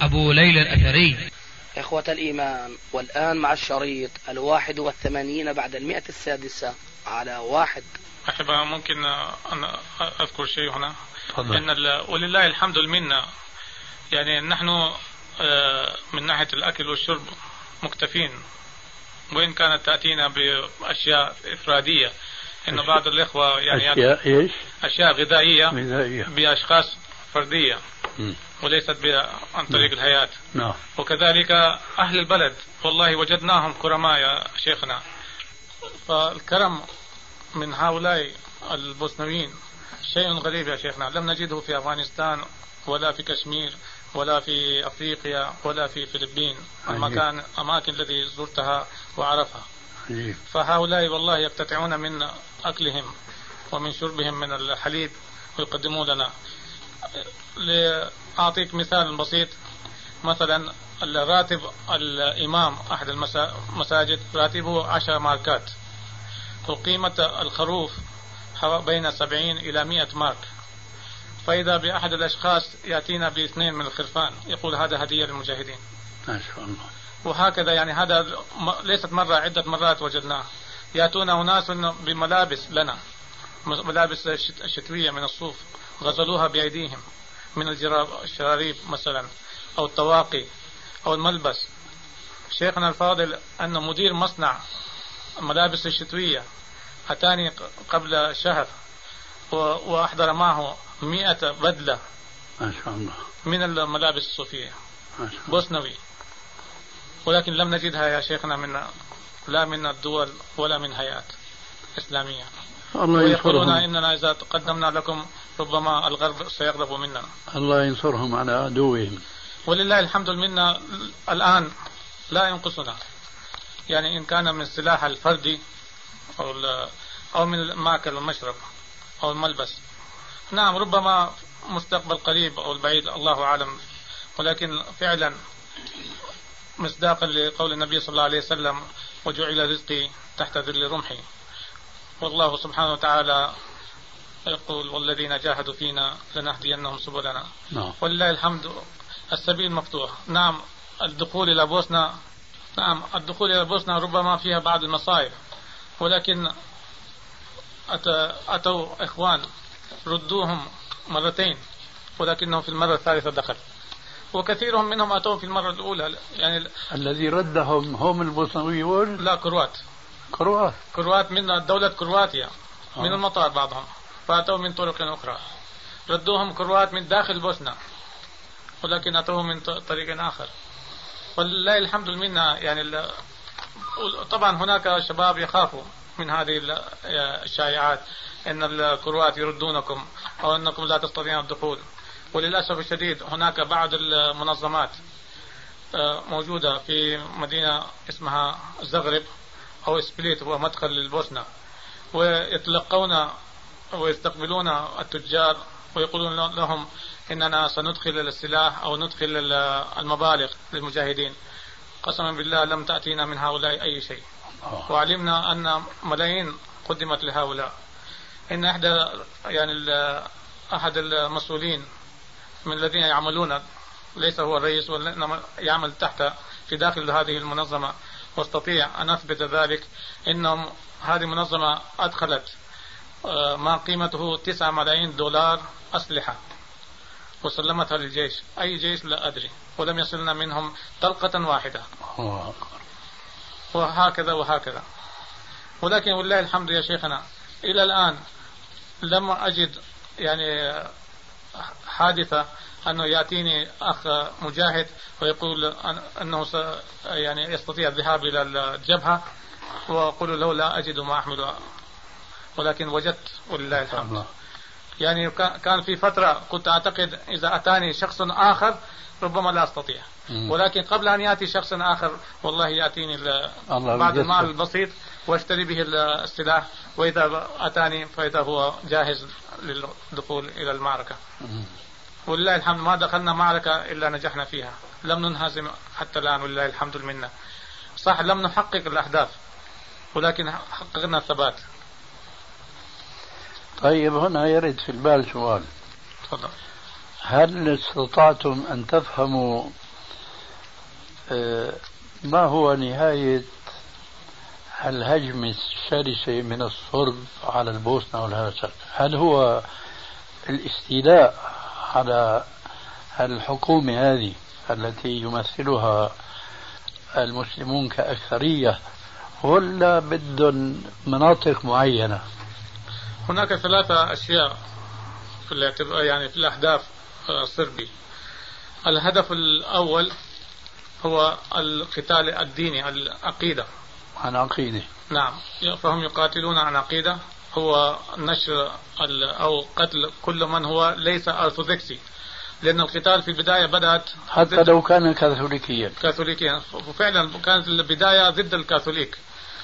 أبو ليلى الأثري. إخوة الإيمان والآن مع الشريط الواحد والثمانين بعد المئة السادسة على واحد. أحب ممكن أن أذكر شيء هنا؟ فضل. إن ولله الحمد المنة يعني نحن آه، من ناحية الأكل والشرب مكتفين. وإن كانت تأتينا بأشياء إفرادية إن بعض الإخوة يعني أشياء إيش؟ أشياء غذائية, غذائية. بأشخاص فردية. وليست عن طريق نعم. الحياة. نعم. وكذلك أهل البلد والله وجدناهم كرماء يا شيخنا. فالكرم من هؤلاء البوسنويين شيء غريب يا شيخنا. لم نجده في أفغانستان ولا في كشمير ولا في أفريقيا ولا في فلبين المكان أماكن الذي زرتها وعرفها فهؤلاء والله يقتطعون من أكلهم ومن شربهم من الحليب ويقدمون لنا. لأعطيك مثال بسيط. مثلا الراتب الإمام أحد المساجد راتبه عشر ماركات. وقيمة الخروف بين سبعين إلى مئة مارك. فإذا بأحد الأشخاص يأتينا باثنين من الخرفان. يقول هذا هدية للمجاهدين. ما شاء الله. وهكذا يعني هذا ليست مرة عدة مرات وجدناه يأتون أناس بملابس لنا. ملابس الشتوية من الصوف غسلوها بأيديهم من الشراريب مثلا أو الطواقي أو الملبس. شيخنا الفاضل أن مدير مصنع الملابس الشتوية أتاني قبل شهر وأحضر معه مئة بدلة ما شاء الله. من الملابس الصوفية. بوسنوي. ولكن لم نجدها يا شيخنا من لا من الدول ولا من هيئات إسلامية. الله ويقولون إننا إذا قدمنا لكم ربما الغرب سيغضب مننا الله ينصرهم على عدوهم. ولله الحمد منا الآن لا ينقصنا. يعني إن كان من السلاح الفردي أو, أو من المأكل والمشرب أو الملبس. نعم ربما مستقبل قريب أو البعيد الله أعلم. ولكن فعلا مصداقا لقول النبي صلى الله عليه وسلم وجعل رزقي تحت ذل رمحي. والله سبحانه وتعالى يقول والذين جاهدوا فينا لنهدينهم سبلنا. نعم. ولله الحمد. السبيل مفتوح. نعم الدخول إلى بوسنا نعم الدخول إلى بوسنا ربما فيها بعض المصائب ولكن أتوا إخوان ردوهم مرتين ولكنهم في المرة الثالثة دخل. وكثيرهم منهم أتوا في المرة الأولى. يعني الذي ردهم هم البوسنويون لا كروات. كروات. كروات من دولة كرواتيا من آه. المطار بعضهم. فأتوا من طرق أخرى. ردوهم كروات من داخل بوسنا ولكن أتوهم من طريق آخر. ولله الحمد منا يعني طبعا هناك شباب يخافوا من هذه الشائعات إن الكروات يردونكم أو إنكم لا تستطيعون الدخول. وللأسف الشديد هناك بعض المنظمات آه، موجودة في مدينة اسمها زغرب. أو سبليت هو مدخل للبوسنة. ويتلقون ويستقبلون التجار ويقولون لهم إننا سندخل السلاح أو ندخل المبالغ للمجاهدين. قسما بالله لم تأتينا من هؤلاء أي شيء. آه. وعلمنا أن ملايين قدمت لهؤلاء. إن إحدى يعني أحد المسؤولين من الذين يعملون ليس هو الرئيس وانما يعمل تحت في داخل هذه المنظمة واستطيع أن أثبت ذلك انهم هذه المنظمة أدخلت آه، ما قيمته تسعة ملايين دولار أسلحة وسلمتها للجيش. أي جيش؟ لا أدري. ولم يصلنا منهم طلقة واحدة. وهكذا وهكذا. ولكن والله الحمد يا شيخنا إلى الآن لم أجد يعني حادثة أنه يأتيني أخ مجاهد ويقول أنه يعني يستطيع الذهاب إلى الجبهة وأقول له لا أجد ما أحمل ولكن وجدت ولله الحمد يعني كا- كان في فترة كنت أعتقد إذا أتاني شخص آخر ربما لا أستطيع. ولكن قبل أن يأتي شخص آخر والله يأتيني بعض. المال البسيط واشتري به ال- السلاح وإذا أتاني فإذا هو جاهز للدخول إلى المعركة. ولله الحمد ما دخلنا معركة إلا نجحنا فيها. لم ننهزم حتى الآن ولله الحمد المنة صح لم نحقق الأهداف ولكن حققنا الثبات. طيب هنا يرد في البال سؤال. تفضل. هل استطعتم أن تفهموا آه، ما هو نهاية الهجمة الشرسة من الصرب على البوسنة والهرسك؟ هل هو الاستيلاء على الحكومة هذه التي يمثلها المسلمون كأكثرية ولا بدهم مناطق معينة. هناك ثلاثة أشياء في الاعتبار يعني في الأهداف الصربي. الهدف الأول هو القتال الديني العقيدة. عن عقيدة. نعم فهم يقاتلون عن عقيدة. هو نشر أو قتل كل من هو ليس أرثوذكسي. لأن القتال في البداية بدأت حتى لو كان كاثوليكيا. كاثوليكيا. وفعلا كانت البداية ضد الكاثوليك.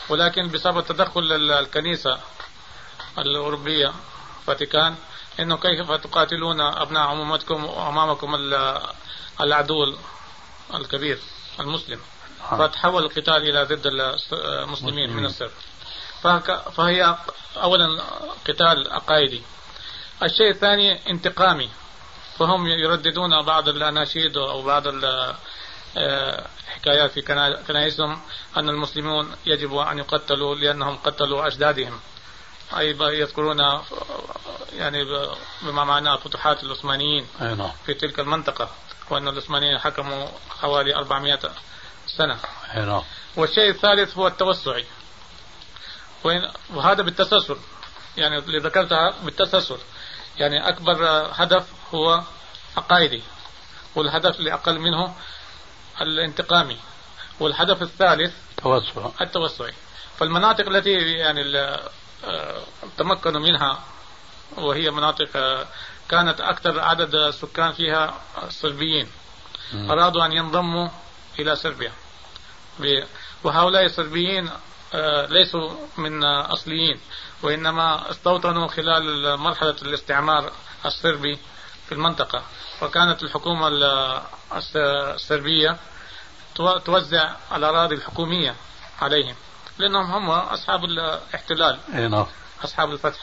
ولكن بسبب تدخل ال- الكنيسة الأوروبية فاتيكان إنه كيف تقاتلون أبناء عمومتكم وأمامكم ال- العدو الكبير المسلم؟ آه. فتحول القتال إلى ضد المسلمين من السر. فهي أولا قتال عقائدي الشيء الثاني انتقامي. فهم يرددون بعض الأناشيد أو بعض ال- آه، حكايات في كنا- كنائسهم أن المسلمون يجب أن يقتلوا لأنهم قتلوا أجدادهم. أي يذكرون يعني بما معناه فتوحات العثمانيين نعم. في تلك المنطقة وأن العثمانيين حكموا حوالي 400 سنة. نعم. والشيء الثالث هو التوسعي. وهذا بالتسلسل. يعني اللي ذكرتها بالتسلسل. يعني أكبر هدف هو عقائدي. والهدف اللي أقل منه الانتقامي. والهدف الثالث توسع التوسعي فالمناطق التي يعني آه، تمكنوا منها وهي مناطق آه، كانت أكثر عدد السكان فيها صربيين. أرادوا أن ينضموا إلى صربيا وهؤلاء الصربيين ليسوا من آه، أصليين وإنما استوطنوا خلال مرحلة الاستعمار الصربي في المنطقة. وكانت الحكومة الصربية تو- توزع الأراضي الحكومية عليهم لأنهم هم أصحاب الاحتلال نعم. أصحاب الفتح.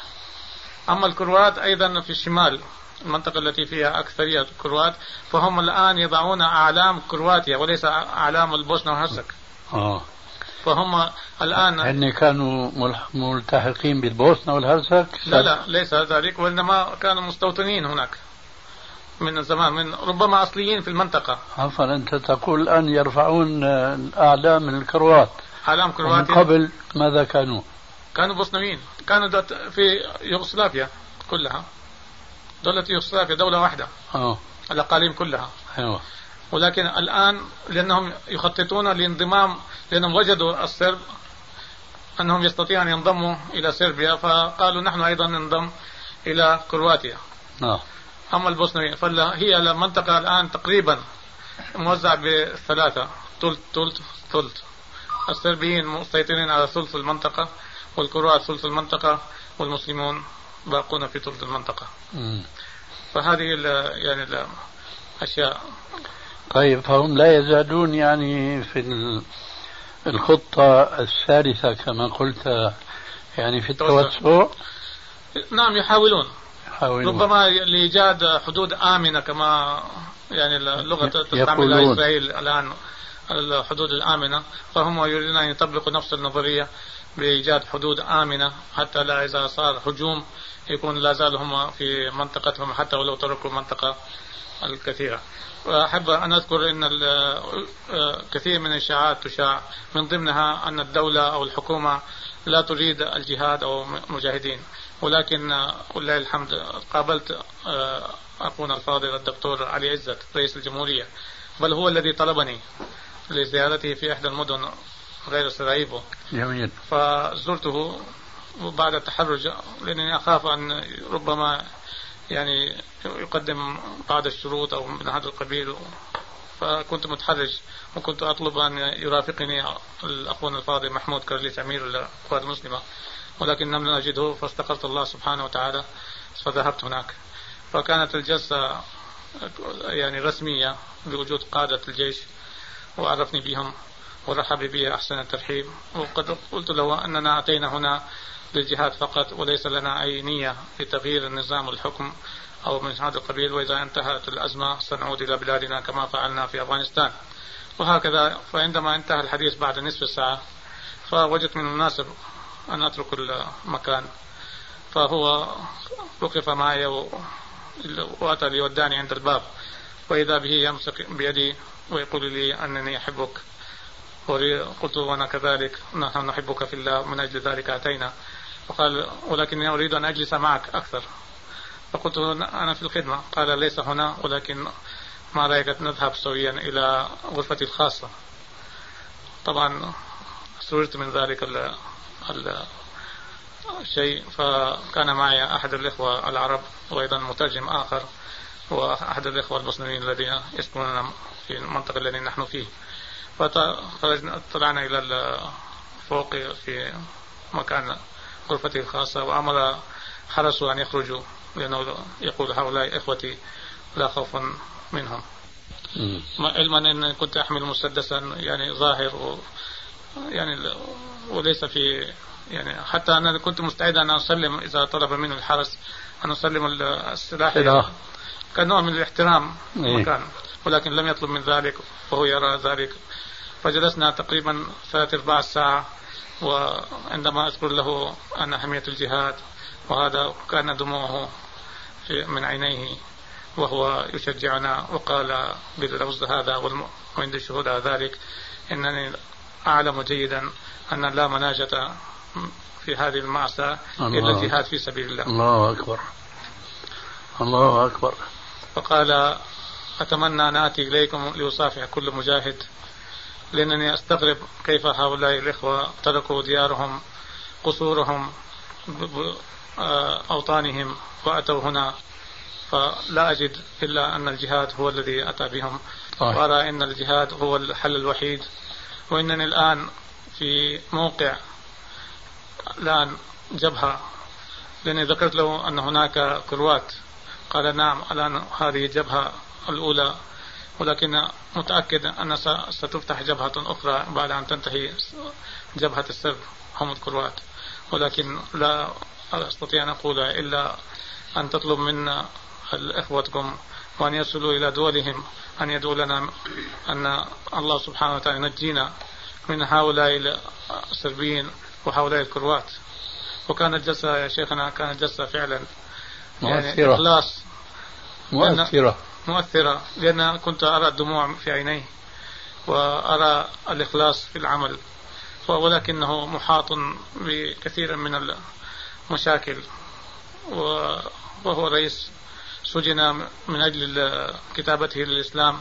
أما الكروات أيضا في الشمال المنطقة التي فيها أكثرية الكروات فهم الآن يضعون أعلام كرواتيا وليس أعلام البوسنة والهرسك آه. فهم الآن هن كانوا ملتحقين بالبوسنة والهرسك لا لا ليس ذلك وإنما كانوا مستوطنين هناك من زمان من ربما أصليين في المنطقة. عفوا أنت تقول الآن يرفعون الأعلام من الكروات أعلام كرواتيا قبل ماذا كانوا؟ كانوا بوسنويين كانوا في يوغوسلافيا كلها. دولة يوغوسلافيا دولة واحدة. آه. الأقاليم كلها. أيوه. ولكن الآن لأنهم يخططون لانضمام لأنهم وجدوا الصرب أنهم يستطيعون أن ينضموا إلى صربيا فقالوا نحن أيضا ننضم إلى كرواتيا. نعم أما البوسنويين فهي المنطقة الآن تقريبا موزعة بثلاثة ثلث ثلث ثلث الصربيين مسيطرين على ثلث المنطقة والكروات ثلث المنطقة والمسلمون باقون في ثلث المنطقة. مم. فهذه ال- يعني الأشياء طيب فهم لا يزالون يعني في ال- الخطة الثالثة كما قلت يعني في التوسع. نعم يحاولون. يحاولون. ربما لإيجاد حدود آمنة كما يعني اللغة تستعملها. إسرائيل الآن الحدود الآمنة. فهم يريدون أن يطبقوا نفس النظرية بإيجاد حدود آمنة حتى لا إذا صار هجوم يكون لا زال هم في منطقتهم حتى ولو تركوا المنطقة الكثيرة. وأحب أن أذكر أن ال- كثير من الإشاعات تشاع. من ضمنها أن الدولة أو الحكومة لا تريد الجهاد أو مجاهدين. ولكن آه، ولله الحمد قابلت آه، أخونا الفاضل الدكتور علي عزت رئيس الجمهورية. بل هو الذي طلبني لزيارته في إحدى المدن غير سراييفو جميل. فزرته بعد التحرج لأنني أخاف أن ربما يعني يقدم بعض الشروط أو من هذا القبيل. فكنت متحرج وكنت أطلب أن يرافقني الأخوان الفاضل محمود كرليس أمير القوات المسلمة. ولكن لم نجده فاستقرت الله سبحانه وتعالى فذهبت هناك. فكانت الجلسة يعني رسمية بوجود قادة الجيش وعرفني بهم ورحب بي أحسن الترحيب. وقد قلت له أننا أتينا هنا للجهاد فقط وليس لنا أي نية لتغيير النظام والحكم أو من هذا القبيل. وإذا انتهت الأزمة سنعود إلى بلادنا كما فعلنا في أفغانستان. وهكذا فعندما انتهى الحديث بعد نصف ساعة فوجدت من المناسب أن أترك المكان. فهو وقف معي وأتى ليودعني عند الباب. وإذا به يمسك بيدي ويقول لي أنني أحبك. قلت وأنا كذلك نحن نحبك في الله من أجل ذلك أتينا. فقال ولكني أريد أن أجلس معك أكثر. فقلت أنا في الخدمة. قال ليس هنا ولكن ما رأيك نذهب سويا إلى غرفتي الخاصة. طبعا سررت من ذلك ال الشيء فكان معي أحد الإخوة العرب وأيضا مترجم آخر وأحد الإخوة المسلمين الذين يسكنون في المنطقة التي نحن فيه. فطلعنا إلى الفوق في مكان غرفتي الخاصة وأمر حرسوا أن يخرجوا لأنه يقول هؤلاء إخوتي لا خوف منهم. علما أن كنت أحمل مسدسا يعني ظاهر و يعني وليس في يعني حتى أنا كنت مستعد أن أسلم إذا طلب منه الحرس أن أسلم السلاح. كنوع من الاحترام المكان ولكن لم يطلب من ذلك وهو يرى ذلك. فجلسنا تقريبا ثلاث أرباع الساعة وعندما أذكر له أن أهمية الجهاد وهذا كان دموعه من عينيه وهو يشجعنا وقال باللفظ هذا وعند الشهود على ذلك إنني أعلم جيدا أن لا مناجة في هذه المعصى إلا الجهاد في سبيل الله. الله أكبر. الله أكبر. فقال أتمنى أن آتي إليكم لأصافح كل مجاهد لأنني أستغرب كيف هؤلاء الإخوة تركوا ديارهم قصورهم أوطانهم وأتوا هنا. فلا أجد إلا أن الجهاد هو الذي أتى بهم. طيب. وأرى أن الجهاد هو الحل الوحيد. وإنني الآن في موقع الآن جبهة. لأني ذكرت له أن هناك كروات. قال نعم الآن هذه الجبهة الأولى. ولكن متأكد أن ستفتح جبهة أخرى بعد أن تنتهي جبهة السر هم الكروات ولكن لا أستطيع أن أقول إلا أن تطلب منا إخوتكم وأن يصلوا إلى دولهم أن يدعو لنا أن الله سبحانه وتعالى ينجينا من هؤلاء السربيين وهؤلاء الكروات. وكانت جلسة يا شيخنا كانت جلسة فعلا. يعني مؤثرة. إخلاص. مؤثرة. مؤثرة لأن كنت أرى الدموع في عينيه وأرى الإخلاص في العمل ولكنه محاط بكثير من المشاكل وهو رئيس سجن من أجل كتابته للإسلام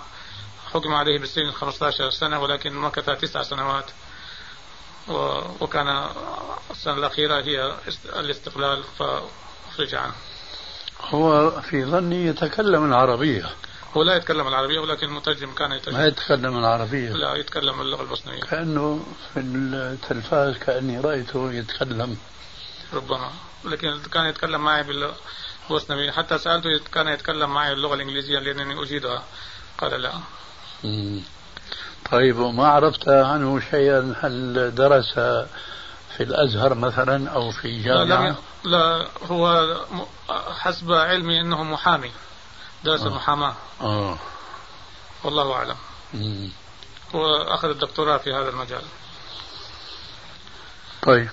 حكم عليه بالسجن 15 سنة ولكن مكث تسع سنوات وكان السنة الأخيرة هي الاستقلال فأخرج عنه. هو في ظني يتكلم العربية. هو لا يتكلم العربية ولكن المترجم كان يترجم. ما يتكلم العربية. لا يتكلم اللغة البوسنية. كأنه في التلفاز كأني رأيته يتكلم. ربما. لكن كان يتكلم معي بالبوسنوية حتى سألته كان يتكلم معي اللغة الإنجليزية لأنني أجيدها. قال لا. مم. طيب وما عرفت عنه شيئا؟ هل درس في الأزهر مثلا أو في جامعة؟ لا, لا هو حسب علمي أنه محامي درس آه. والله أعلم. مم. وأخذ الدكتوراه في هذا المجال. طيب.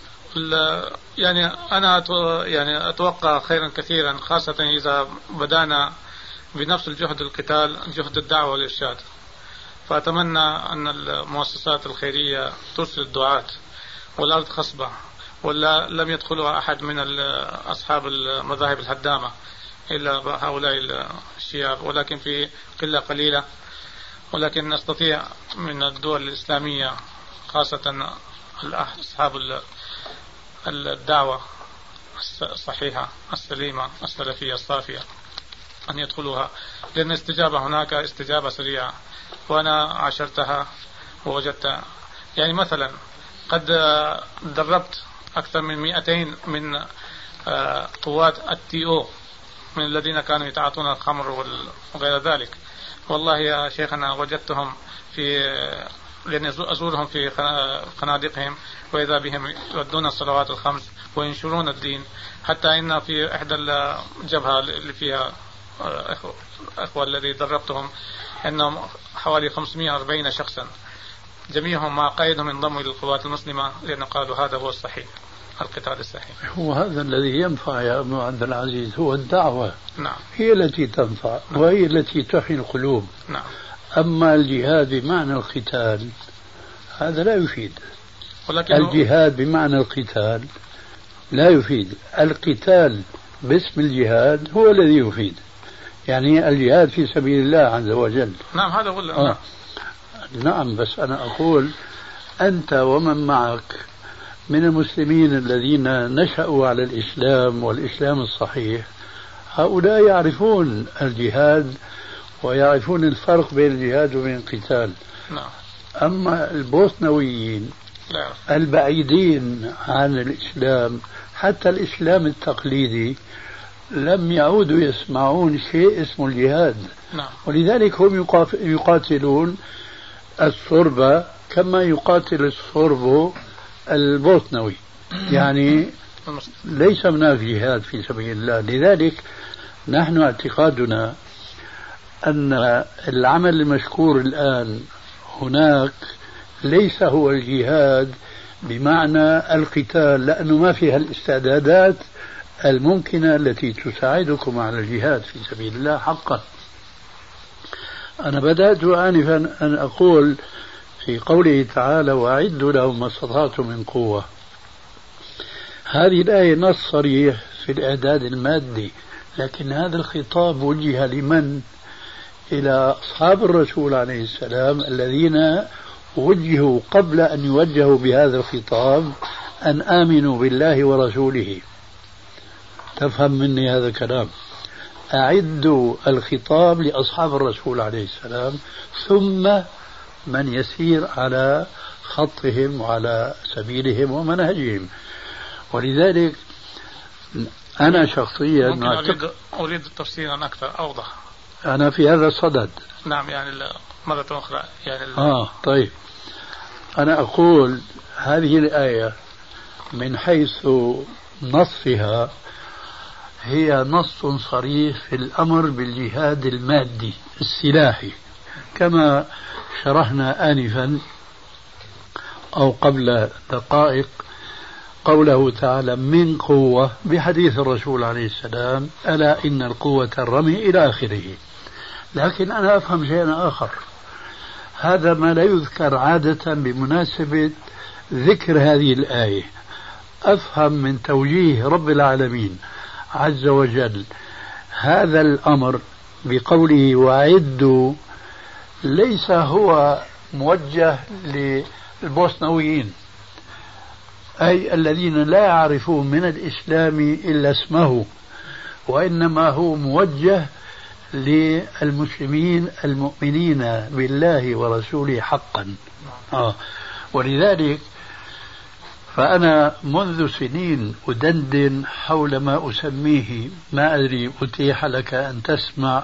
يعني أنا يعني أتوقع خيرا كثيرا خاصة إذا بدأنا بنفس الجهد القتال جهد الدعوة والإرشاد. فأتمنى أن المؤسسات الخيرية ترسل الدعاة والأرض خصبة. ولا لم يدخلها أحد من أصحاب المذاهب الهدامة إلا هؤلاء الشياب ولكن في قلة قليلة. ولكن نستطيع من الدول الإسلامية خاصة أصحاب الدعوة الصحيحة السليمة السلفية الصافية أن يدخلوها لأن الاستجابة هناك استجابة سريعة وأنا عاشرتها ووجدت يعني مثلا قد دربت أكثر من 200 من آه، قوات التي أو من الذين كانوا يتعاطون الخمر وغير ذلك. والله يا شيخنا وجدتهم في لأني أزورهم في خنادقهم وإذا بهم يؤدون الصلوات الخمس وينشرون الدين. حتى إن في إحدى الجبهة اللي فيها الأخوة الذي دربتهم أنهم حوالي 540 شخصا. جميعهم مع قائدهم انضموا إلى القوات المسلمة لأن قالوا هذا هو الصحيح القتال الصحيح. هو هذا الذي ينفع يا أبو عبد العزيز هو الدعوة. نعم. هي التي تنفع نعم. وهي التي تحيي القلوب نعم. أما الجهاد بمعنى القتال هذا لا يفيد. ولكن الجهاد بمعنى القتال لا يفيد. القتال باسم الجهاد هو الذي يفيد. يعني الجهاد في سبيل الله عز وجل. نعم هذا هو آه. نعم. بس أنا أقول أنت ومن معك من المسلمين الذين نشأوا على الإسلام والإسلام الصحيح هؤلاء يعرفون الجهاد ويعرفون الفرق بين الجهاد وبين القتال نعم. أما البوسنويين نعم. البعيدين عن الإسلام حتى الإسلام التقليدي لم يعودوا يسمعون شيء اسمه الجهاد نعم. ولذلك هم يقاتلون الصربة كما يقاتل الصرب البوسنوي. يعني ليس هناك جهاد في سبيل الله. لذلك نحن اعتقادنا أن العمل المشكور الآن هناك ليس هو الجهاد بمعنى القتال لأنه ما فيها الاستعدادات الممكنة التي تساعدكم على الجهاد في سبيل الله حقا. أنا بدأت آنفا أن أقول في قوله تعالى وأعدوا لهم ما استطعتم من قوة. هذه الآية نص صريح في الإعداد المادي لكن هذا الخطاب وجه لمن؟ إلى أصحاب الرسول عليه السلام الذين وجهوا قبل أن يوجهوا بهذا الخطاب أن آمنوا بالله ورسوله. تفهم مني هذا الكلام؟ أعدوا الخطاب لأصحاب الرسول عليه السلام ثم من يسير على خطهم وعلى سبيلهم ومنهجهم. ولذلك أنا شخصيا ممكن أريد, أريد تفسيرا أكثر أوضح. أنا في هذا الصدد. نعم يعني مرة أخرى يعني آه طيب. أنا أقول هذه الآية من حيث نصها هي نص صريح في الأمر بالجهاد المادي السلاحي كما شرحنا آنفا أو قبل دقائق قوله تعالى من قوة بحديث الرسول عليه السلام ألا إن القوة الرمي إلى آخره لكن أنا أفهم شيئا آخر. هذا ما لا يذكر عادة بمناسبة ذكر هذه الآية. أفهم من توجيه رب العالمين عز وجل هذا الأمر بقوله وأعدوا ليس هو موجه للبوسنويين أي الذين لا يعرفون من الإسلام إلا اسمه وإنما هو موجه للمسلمين المؤمنين بالله ورسوله حقا آه. ولذلك فأنا منذ سنين أدندن حول ما أسميه ما أدري أتيح لك أن تسمع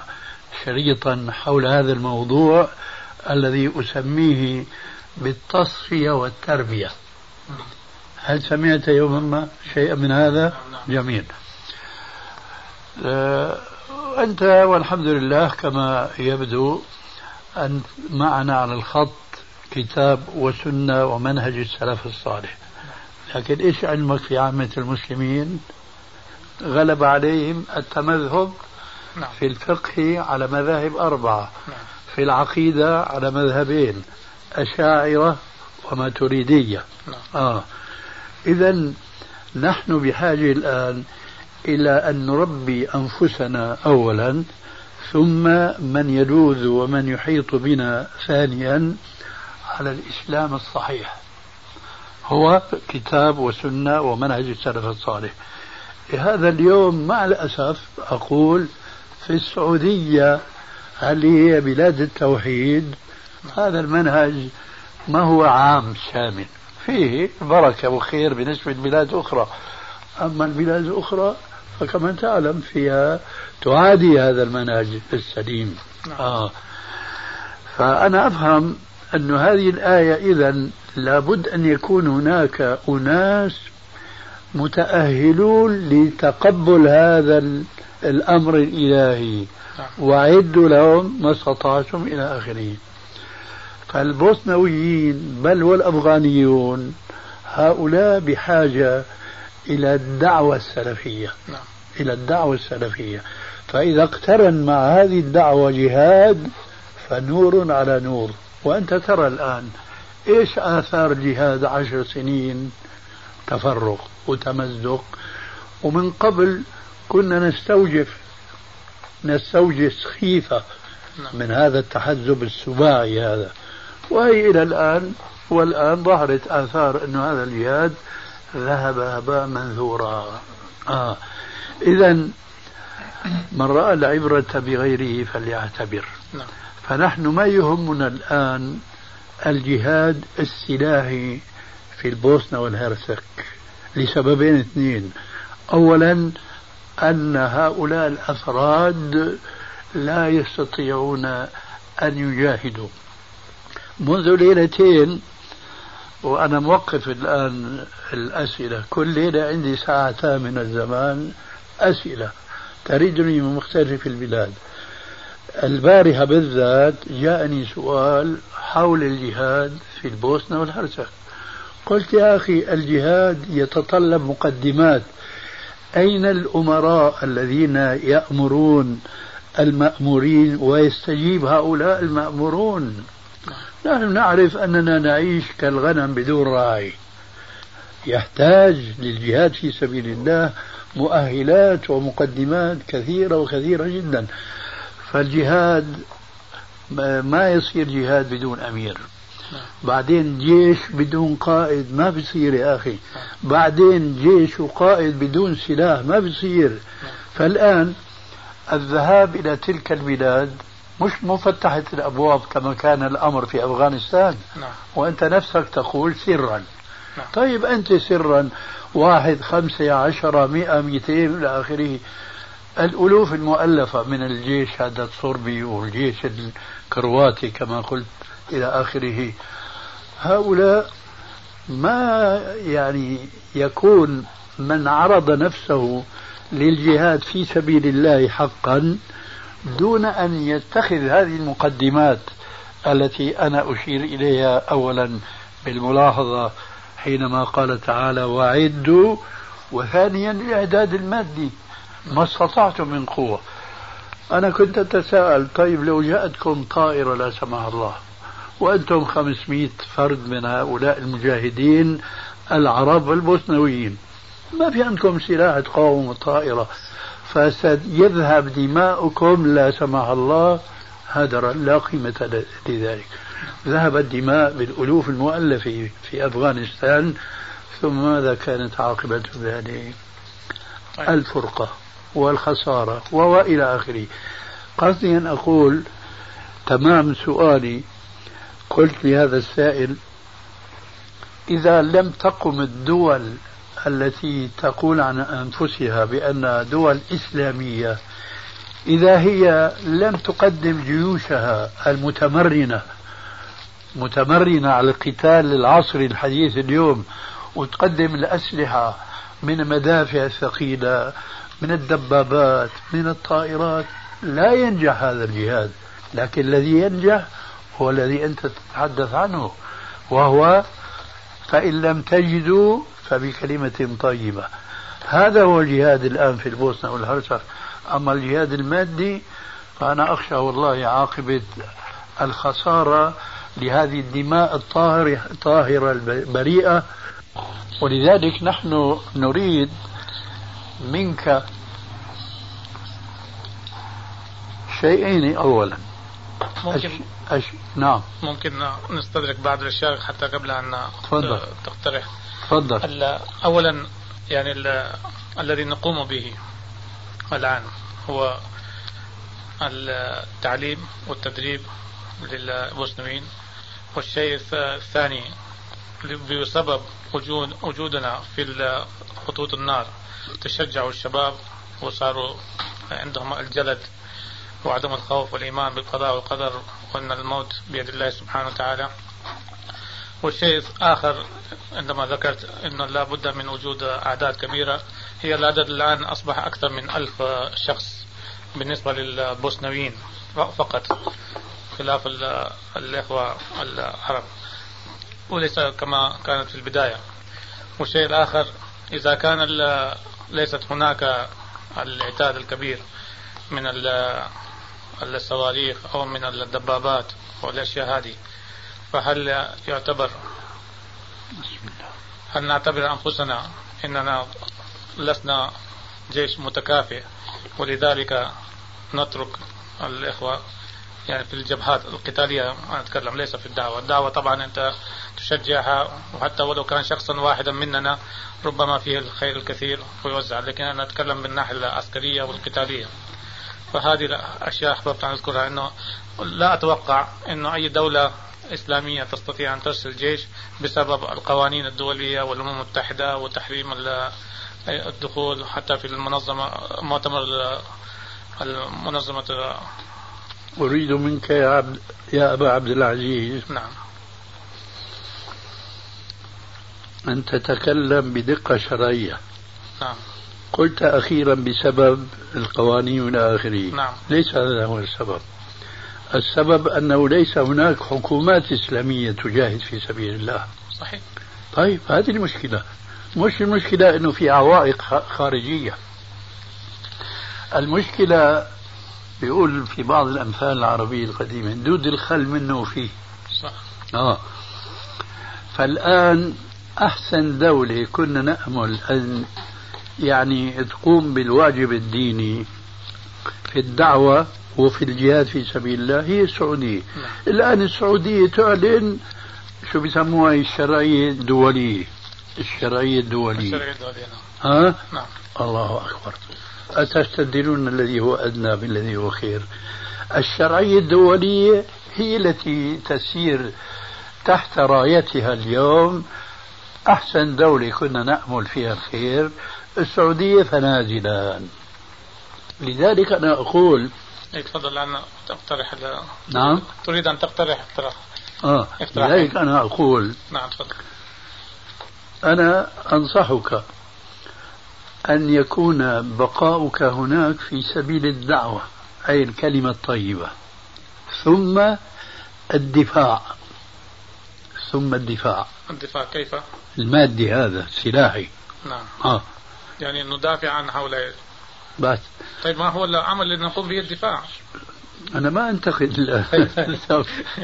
شريطا حول هذا الموضوع الذي أسميه بالتصفية والتربية. هل سمعت يوما ما شيئا من هذا؟ جميل. آه، أنت والحمد لله كما يبدو أن معنا على الخط كتاب وسنة ومنهج السلف الصالح. لكن إيش علمك في عامة المسلمين غلب عليهم التمذهب نعم. في الفقه على مذاهب أربعة نعم. في العقيدة على مذهبين أشاعرة وماتريدية نعم. آه. إذا نحن بحاجة الآن إلى أن نربي أنفسنا أولا ثم من يلوذ ومن يحيط بنا ثانيا على الإسلام الصحيح هو كتاب وسنة ومنهج السلف الصالح. هذا اليوم مع الأسف أقول في السعودية اللي هي بلاد التوحيد؟ هذا المنهج ما هو عام شامل. فيه بركة وخير بالنسبة لبلاد أخرى. أما البلاد الأخرى فكما تعلم فيها تعادي هذا المنهج السليم. نعم. آه. فأنا أفهم أن هذه الآية إذا لابد أن يكون هناك أناس متأهلون لتقبل هذا الأمر الإلهي نعم. وأعدوا لهم ما استطعتم إلى آخره فالبوسنويين بل والأفغانيون هؤلاء بحاجة إلى الدعوة السلفية نعم. إلى الدعوة السلفية فإذا اقترن مع هذه الدعوة جهاد فنور على نور وأنت ترى الآن إيش آثار جهاد عشر سنين تفرق وتمزق ومن قبل كنا نستوجف نستوجس خيفة نعم. من هذا التحزب السباعي هذا وهي إلى الآن والآن ظهرت آثار أن هذا الجهاد ذهب هباء منثورا آه. إذا من رأى العبرة بغيره فليعتبر نعم. فنحن ما يهمنا الآن الجهاد السلاحي في البوسنة والهرسك لسببين اثنين. أولا أن هؤلاء الأفراد لا يستطيعون أن يجاهدوا. منذ ليلتين وأنا موقف الآن الأسئلة كل ليلة عندي ساعتان من الزمان أسئلة تريدني من مختلف البلاد. البارحة بالذات جاءني سؤال حول الجهاد في البوسنة والهرسك قلت يا أخي الجهاد يتطلب مقدمات. أين الأمراء الذين يأمرون المأمورين ويستجيب هؤلاء المأمورون؟ نحن نعرف أننا نعيش كالغنم بدون راعي. يحتاج للجهاد في سبيل الله مؤهلات ومقدمات كثيرة وكثيرة جدا. فالجهاد ما يصير جهاد بدون أمير. بعدين جيش بدون قائد ما بصير يا أخي. بعدين جيش وقائد بدون سلاح ما بصير فالآن الذهاب إلى تلك البلاد مش مفتحة الأبواب كما كان الأمر في أفغانستان. نعم. وأنت نفسك تقول سرا. نعم. طيب أنت سرا. واحد خمسة عشرة مئة مئتين إلى آخره. الألوف المؤلفة من الجيش هذا الصربي والجيش الكرواتي كما قلت إلى آخره. هؤلاء ما يعني يكون من عرض نفسه للجهاد في سبيل الله حقا دون أن يتخذ هذه المقدمات التي أنا أشير إليها أولا بالملاحظة حينما قال تعالى وأعدوا وثانيا الإعداد المادي ما استطعتم من قوة. أنا كنت أتساءل طيب لو جاءتكم طائرة لا سمح الله وأنتم 500 فرد من هؤلاء المجاهدين العرب والبوسنويين ما في عندكم سلاح تقاوم الطائرة فسيذهب دماؤكم لا سمح الله هدرا لا قيمة لذلك. ذهبت دماء بالألوف المؤلفة في أفغانستان ثم ماذا كانت عاقبة ذلك الفرقة؟ والخسارة وإلى آخره. قصدي أن أقول تمام سؤالي قلت لهذا السائل إذا لم تقم الدول التي تقول عن أنفسها بأنها دول إسلامية إذا هي لم تقدم جيوشها المتمرنة متمرنة على القتال العصري الحديث اليوم وتقدم الأسلحة من المدافع الثقيلة من الدبابات من الطائرات. لا ينجح هذا الجهاد. لكن الذي ينجح هو الذي أنت تتحدث عنه وهو فإن لم تجدوا فبكلمة طيبة. هذا هو الجهاد الآن في البوسنة والهرسك أما الجهاد المادي فأنا أخشى والله عاقبة الخسارة لهذه الدماء الطاهرة الطاهرة البريئة. ولذلك نحن نريد منك شيئين أولا. ممكن أش... أش... نعم. ممكن نستدرك بعض الأشياء حتى قبل أن تفضل. تقترح. تفضل. أولا يعني الذي نقوم به الآن هو التعليم والتدريب للمسلمين والشيء الثاني بسبب وجودنا في خطوط النار. تشجعوا الشباب وصاروا عندهم الجلد وعدم الخوف والإيمان بالقضاء والقدر وأن الموت بيد الله سبحانه وتعالى. والشيء الآخر عندما ذكرت أنه لا بد من وجود أعداد كبيرة. هي العدد الآن أصبح أكثر من ألف شخص بالنسبة للبوسنويين فقط خلاف الإخوة العرب. وليس كما كانت في البداية. والشيء الآخر إذا كان ليست هناك العتاد الكبير من الصواريخ أو من الدبابات والأشياء هذه فهل يعتبر هل نعتبر أنفسنا أننا لسنا جيش متكافئ؟ ولذلك نترك الإخوة يعني في الجبهات القتالية أنا أتكلم ليس في الدعوة. الدعوة طبعا أنت تشجعها وحتى ولو كان شخصا واحدا مننا ربما فيه الخير الكثير ويوزع لكن أنا أتكلم من الناحية العسكرية والقتالية. فهذه الأشياء أحببت أن أذكرها أنه لا أتوقع أنه أي دولة إسلامية تستطيع أن ترسل جيش بسبب القوانين الدولية والأمم المتحدة وتحريم الدخول حتى في المنظمة مؤتمر المنظمة أريد منك يا عبد يا أبا عبد العزيز. نعم. أن تتكلم بدقة شرعية. نعم. قلت أخيرا بسبب القوانين والى آخره. نعم. ليس هذا هو السبب. السبب أنه ليس هناك حكومات إسلامية تجاهد في سبيل الله. صحيح. طيب هذه المشكلة. مش المشكلة أنه في عوائق خارجية. المشكلة بيقول في بعض الأمثال العربية القديمة دود الخل منه فيه. صح. آه. فالآن أحسن دولة كنا نأمل أن يعني تقوم بالواجب الديني في الدعوة وفي الجهاد في سبيل الله هي السعودية نعم. الآن السعودية تعلن شو بيسموها الشرعية الدولية الشرعية الدولية الشرعية الدولية نعم. ها؟ نعم الله أكبر أتستبدلون الذي هو أدنى بالذي هو خير الشرعية الدولية هي التي تسير تحت رايتها اليوم أحسن دولة كنا نأمل فيها الخير السعودية فنازلا لذلك أنا أقول إيه، تفضل أنا تقترح نعم. تريد أن تقترح اقتراح آه لذلك أنا أقول نعم تفضل. أنا أنصحك أن يكون بقاؤك هناك في سبيل الدعوة أي الكلمة الطيبة. ثم الدفاع. ثم الدفاع. الدفاع كيف؟ المادي هذا سلاحي. نعم. آه. يعني ندافع عن هؤلاء. بس. طيب ما هو العمل اللي نقوم به؟ الدفاع؟ أنا ما أنتقد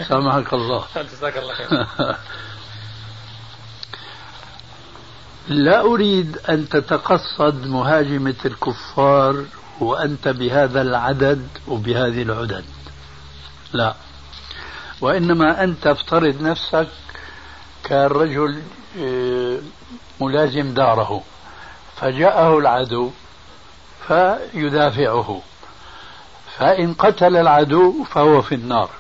سامحك الله. جزاك الله خير. لا أريد أن تتقصد مهاجمة الكفار وأنت بهذا العدد وبهذه العدد. لا. وإنما أنت افترض نفسك كرجل آه، ملازم داره فجاءه العدو فيدافعه فإن قتل العدو فهو في النار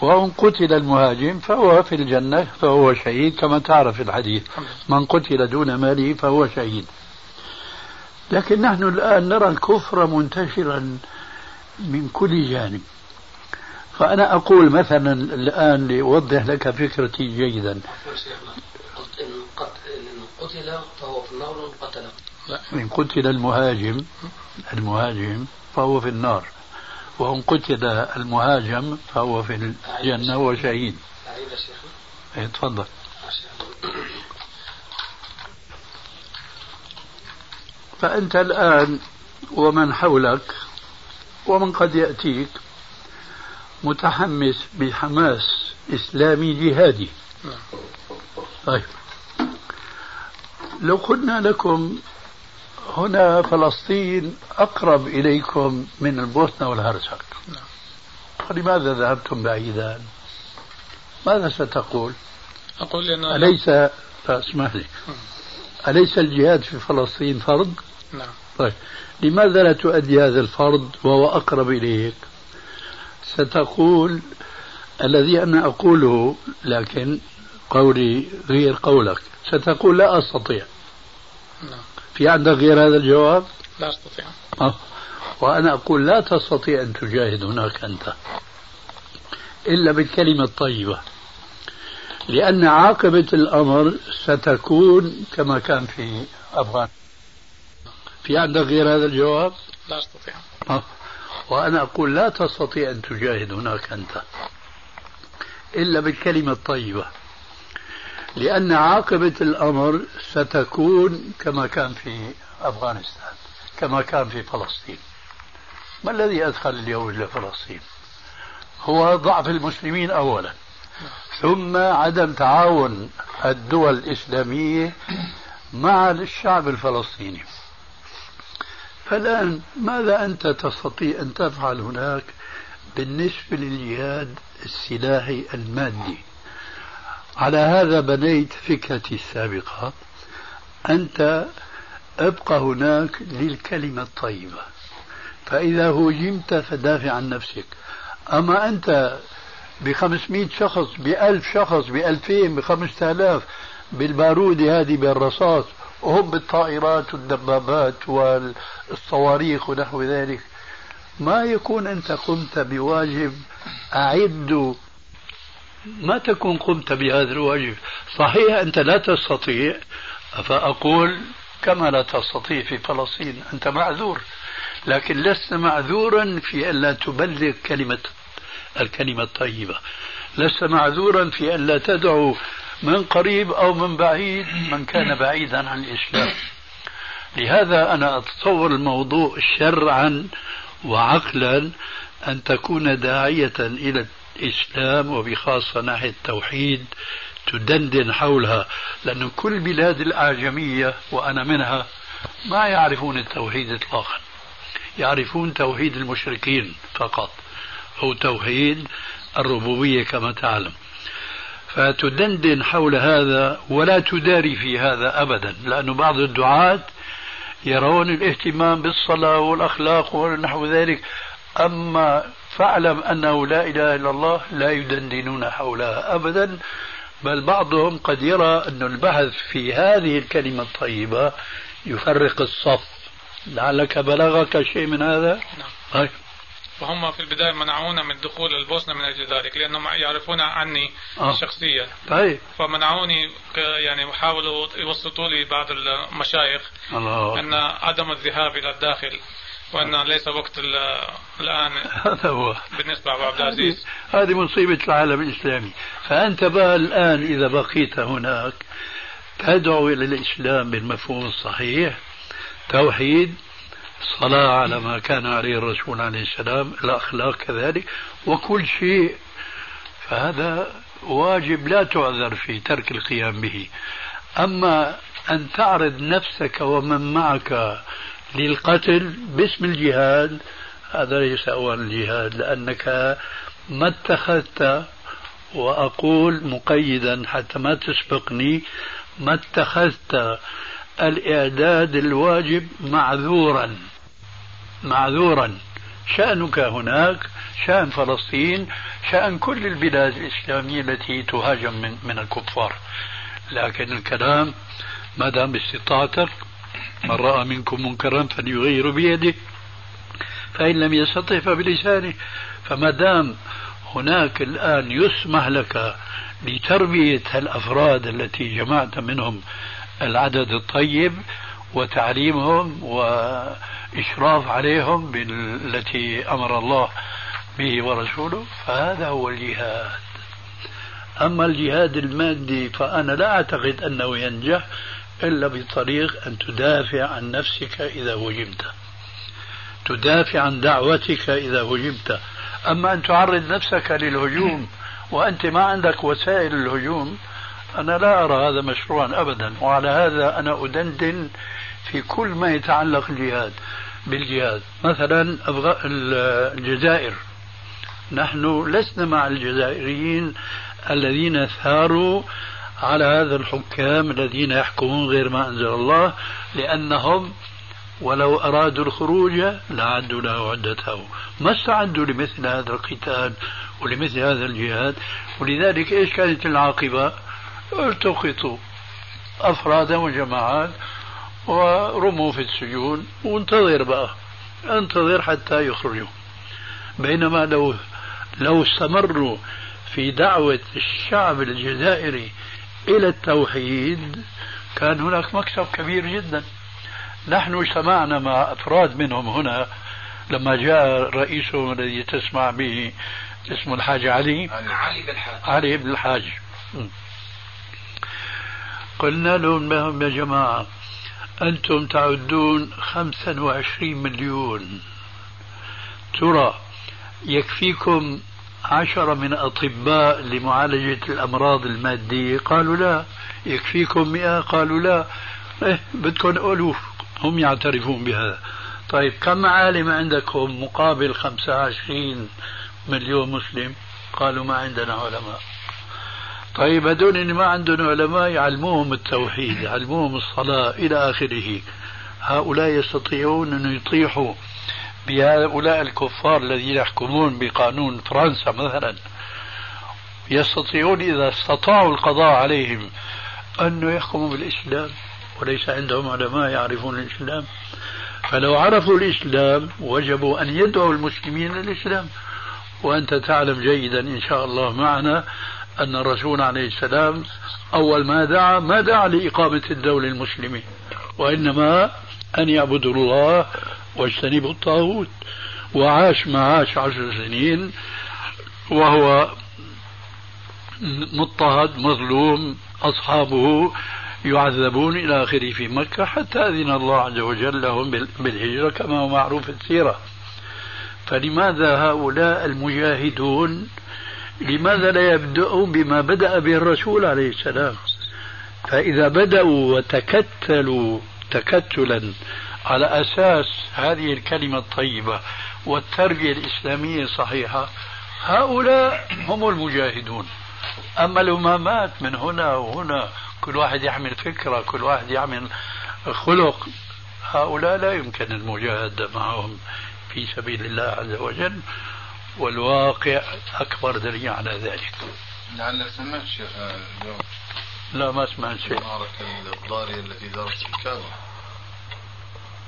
وإن قتل المهاجم فهو في الجنة فهو شهيد كما تعرف الحديث من قتل دون ماله فهو شهيد. لكن نحن الآن نرى الكفر منتشرا من كل جانب. فأنا أقول مثلا الآن لأوضح لك فكرتي جيدا. قتل فهو في النار وإن قتل إن قتل المهاجم المهاجم فهو في النار. وإن قتل المهاجم فهو في الجنة وشهيد إيه تفضل. فأنت الآن ومن حولك ومن قد يأتيك متحمس بحماس إسلامي جهادي. طيب. لو قلنا لكم هنا فلسطين أقرب إليكم من البوسنة والهرسك. نعم. فلماذا ذهبتم بعيدا؟ ماذا ستقول؟ أقول إنه أليس اسمح لي. أليس الجهاد في فلسطين فرض؟ نعم. طيب. لماذا لا تؤدي هذا الفرض وهو أقرب إليك؟ ستقول الذي أنا أقوله لكن قولي غير قولك. ستقول لا أستطيع. نعم في عندك غير هذا الجواب؟ لا أستطيع. أه. وأنا أقول لا تستطيع أن تجاهد هناك أنت. إلا بالكلمة الطيبة. لأن عاقبة الأمر ستكون كما كان في أفغانستان في عندك غير هذا الجواب؟ لا أستطيع. أه. وأنا أقول لا تستطيع أن تجاهد هناك أنت. إلا بالكلمة الطيبة. لأن عاقبة الأمر ستكون كما كان في أفغانستان كما كان في فلسطين. ما الذي أدخل اليوم إلى فلسطين؟ هو ضعف المسلمين أولا ثم عدم تعاون الدول الإسلامية مع الشعب الفلسطيني. فالآن ماذا أنت تستطيع أن تفعل هناك بالنسبة للجهاد السلاحي المادي؟ على هذا بنيت فكرتي السابقة. أنت أبقى هناك للكلمة الطيبة. فإذا هوجمت فدافع عن نفسك. أما أنت ب 500 شخص ب 1000 شخص ب 2000 ب 5000 بالبارودة هذه بالرصاص وهم بالطائرات والدبابات والصواريخ ونحو ذلك ما يكون أنت قمت بواجب أعد ما تكون قمت بهذا الواجب؟ صحيح أنت لا تستطيع فأقول كما لا تستطيع في فلسطين أنت معذور لكن لست معذورا في أن لا تبلغ كلمة الكلمة الطيبة. لست معذورا في أن لا تدعو من قريب أو من بعيد من كان بعيدا عن الإسلام. لهذا أنا أتصور الموضوع شرعا وعقلا أن تكون داعية إلى الإسلام وبخاصة ناحية التوحيد تدندن حولها لأن كل بلاد الأعجمية وأنا منها ما يعرفون التوحيد إطلاقا. يعرفون توحيد المشركين فقط أو توحيد الربوبية كما تعلم. فتدندن حول هذا ولا تداري في هذا أبدا لأن بعض الدعاة يرون الاهتمام بالصلاة والأخلاق ونحو ذلك. أما فاعلم أنه لا إله إلا الله لا يدندنون حولها أبدا بل بعضهم قد يرى أن البحث في هذه الكلمة الطيبة يفرق الصف. لعلك بلغك شيء من هذا؟ نعم. طيب. وهم في البداية منعونا من دخول البوسنة من أجل ذلك لأنهم يعرفون عني آه. شخصيا. طيب. فمنعوني يعني حاولوا يوسطوا لي بعض المشايخ الله. أن عدم الذهاب إلى الداخل. وأن ليس وقت ال- الآن هذا هو. بالنسبة لعبد العزيز. هذه مصيبة العالم الإسلامي. فأنت بقى الآن إذا بقيت هناك تدعو إلى الإسلام بالمفهوم الصحيح توحيد صلاة على ما كان عليه الرسول عليه السلام الأخلاق كذلك وكل شيء. فهذا واجب لا تعذر في ترك القيام به. أما أن تعرض نفسك ومن معك للقتل باسم الجهاد. هذا ليس أول الجهاد لأنك ما اتخذت وأقول مقيدا حتى ما تسبقني ما اتخذت الإعداد الواجب معذورا. معذورا. شأنك هناك شأن فلسطين شأن كل البلاد الإسلامية التي تهاجم من, من الكفار. لكن الكلام ما دام باستطاعتك من رأى منكم منكرا فليغير بيده. فإن لم يستطع فبلسانه فما دام هناك الآن يسمح لك لتربية الأفراد التي جمعت منهم العدد الطيب وتعليمهم وإشراف عليهم بالتي أمر الله به ورسوله فهذا هو الجهاد. أما الجهاد المادي فأنا لا أعتقد أنه ينجح. إلا بطريق أن تدافع عن نفسك إذا هجمت تدافع عن دعوتك إذا هجمت أما أن تعرض نفسك للهجوم وأنت ما عندك وسائل الهجوم أنا لا أرى هذا مشروعا أبدا. وعلى هذا أنا أدندن في كل ما يتعلق الجهاد بالجهاد. مثلا أبغى الجزائر. نحن لسنا مع الجزائريين الذين ثاروا على هذا الحكام الذين يحكمون غير ما أنزل الله لأنهم ولو أرادوا الخروج لعدوا له عدته. ما استعدوا لمثل هذا القتال ولمثل هذا الجهاد؟ ولذلك إيش كانت العاقبة؟ التقطوا أفرادا وجماعات ورموا في السجون. وانتظر بقى انتظر حتى يخرجوا. بينما لو لو استمروا في دعوة الشعب الجزائري إلى التوحيد. كان هناك مكسب كبير جدا. نحن اجتمعنا مع أفراد منهم هنا. لما جاء رئيسهم الذي تسمع به اسمه الحاج علي. علي بن الحاج. علي بن الحاج. قلنا لهم يا جماعة أنتم تعدون خمسا وعشرين مليون. ترى يكفيكم عشرة من أطباء لمعالجة الأمراض المادية. قالوا لا. يكفيكم مئة؟ قالوا لا. إيه بدكم ألوف هم يعترفون بهذا. طيب كم عالم عندكم مقابل خمسة وعشرين مليون مسلم؟ قالوا ما عندنا علماء. طيب هذول اللي ما عندهم علماء يعلموهم التوحيد يعلموهم الصلاة إلى آخره. هؤلاء يستطيعون أن يطيحوا بهؤلاء الكفار الذين يحكمون بقانون فرنسا مثلا يستطيعون إذا استطاعوا القضاء عليهم أن يحكموا بالإسلام وليس عندهم علماء يعرفون الإسلام. فلو عرفوا الإسلام وجبوا أن يدعوا المسلمين للإسلام. وأنت تعلم جيدا إن شاء الله معنا أن الرسول عليه السلام أول ما دعا ما دعا لإقامة الدولة المسلمة وإنما أن يعبدوا الله واجتنبوا الطاغوت وعاش ما عاش عشر سنين وهو مضطهد مظلوم أصحابه يعذبون إلى آخره في مكة حتى أذن الله عز وجل لهم بالهجرة كما هو معروف في السيرة. فلماذا هؤلاء المجاهدون لماذا لا يبدأون بما بدأ به الرسول عليه السلام؟ فإذا بدأوا وتكتلوا تكتلا على أساس هذه الكلمة الطيبة والتربية الإسلامية الصحيحة هؤلاء هم المجاهدون. أما الأمامات من هنا وهنا كل واحد يعمل فكرة كل واحد يعمل خلق هؤلاء لا يمكن المجاهدة معهم في سبيل الله عز وجل والواقع أكبر دليل على ذلك. لعلك سمعت شيخ اليوم. لا ما سمعت شيء. المعركة الضارية التي دارت في الكعبة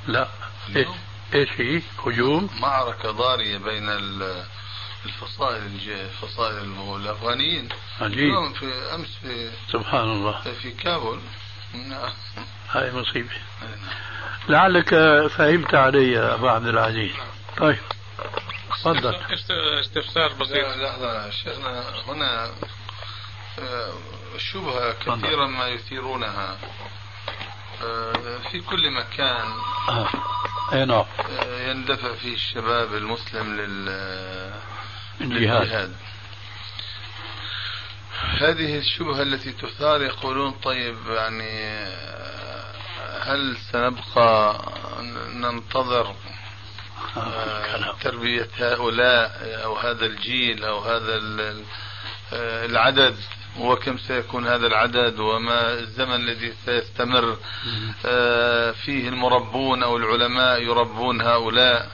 لا. إيش إيش هي؟ هجوم؟ معركة ضارية بين الفصائل الفصائل الأفغانيين. عجيب. اليوم في أمس في سبحان الله. في كابول. نعم هاي مصيبة. لعلك فهمت علي يا أبو عبد العزيز. طيب. تفضل. استفسار بسيط. لحظة شيخنا هنا آه، شبهة كثيرا ما يثيرونها. آه، في كل مكان. آه. أي نعم. يندفع فيه الشباب المسلم لل للجهاد. هذه الشبهة التي تثار يقولون طيب يعني هل سنبقى ننتظر آه، تربية هؤلاء أو هذا الجيل أو هذا آه، العدد؟ وكم سيكون هذا العدد وما الزمن الذي سيستمر آه، فيه المربون أو العلماء يربون هؤلاء.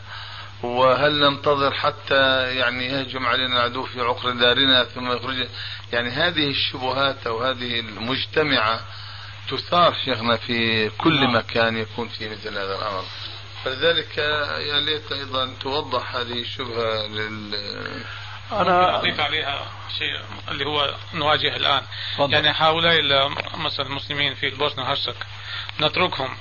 وهل ننتظر حتى يعني يهجم علينا العدو في عقر دارنا ثم يخرج؟ يعني هذه الشبهات أو هذه المجتمعة تثار شيخنا في كل نعم. مكان يكون في مثل هذا الأمر. فلذلك يا ليت أيضا توضح هذه الشبهة لل أنا أضيف عليها شيء اللي هو نواجه الآن. فضل. يعني هؤلاء مثلا المسلمين في البوسنة هرسك نتركهم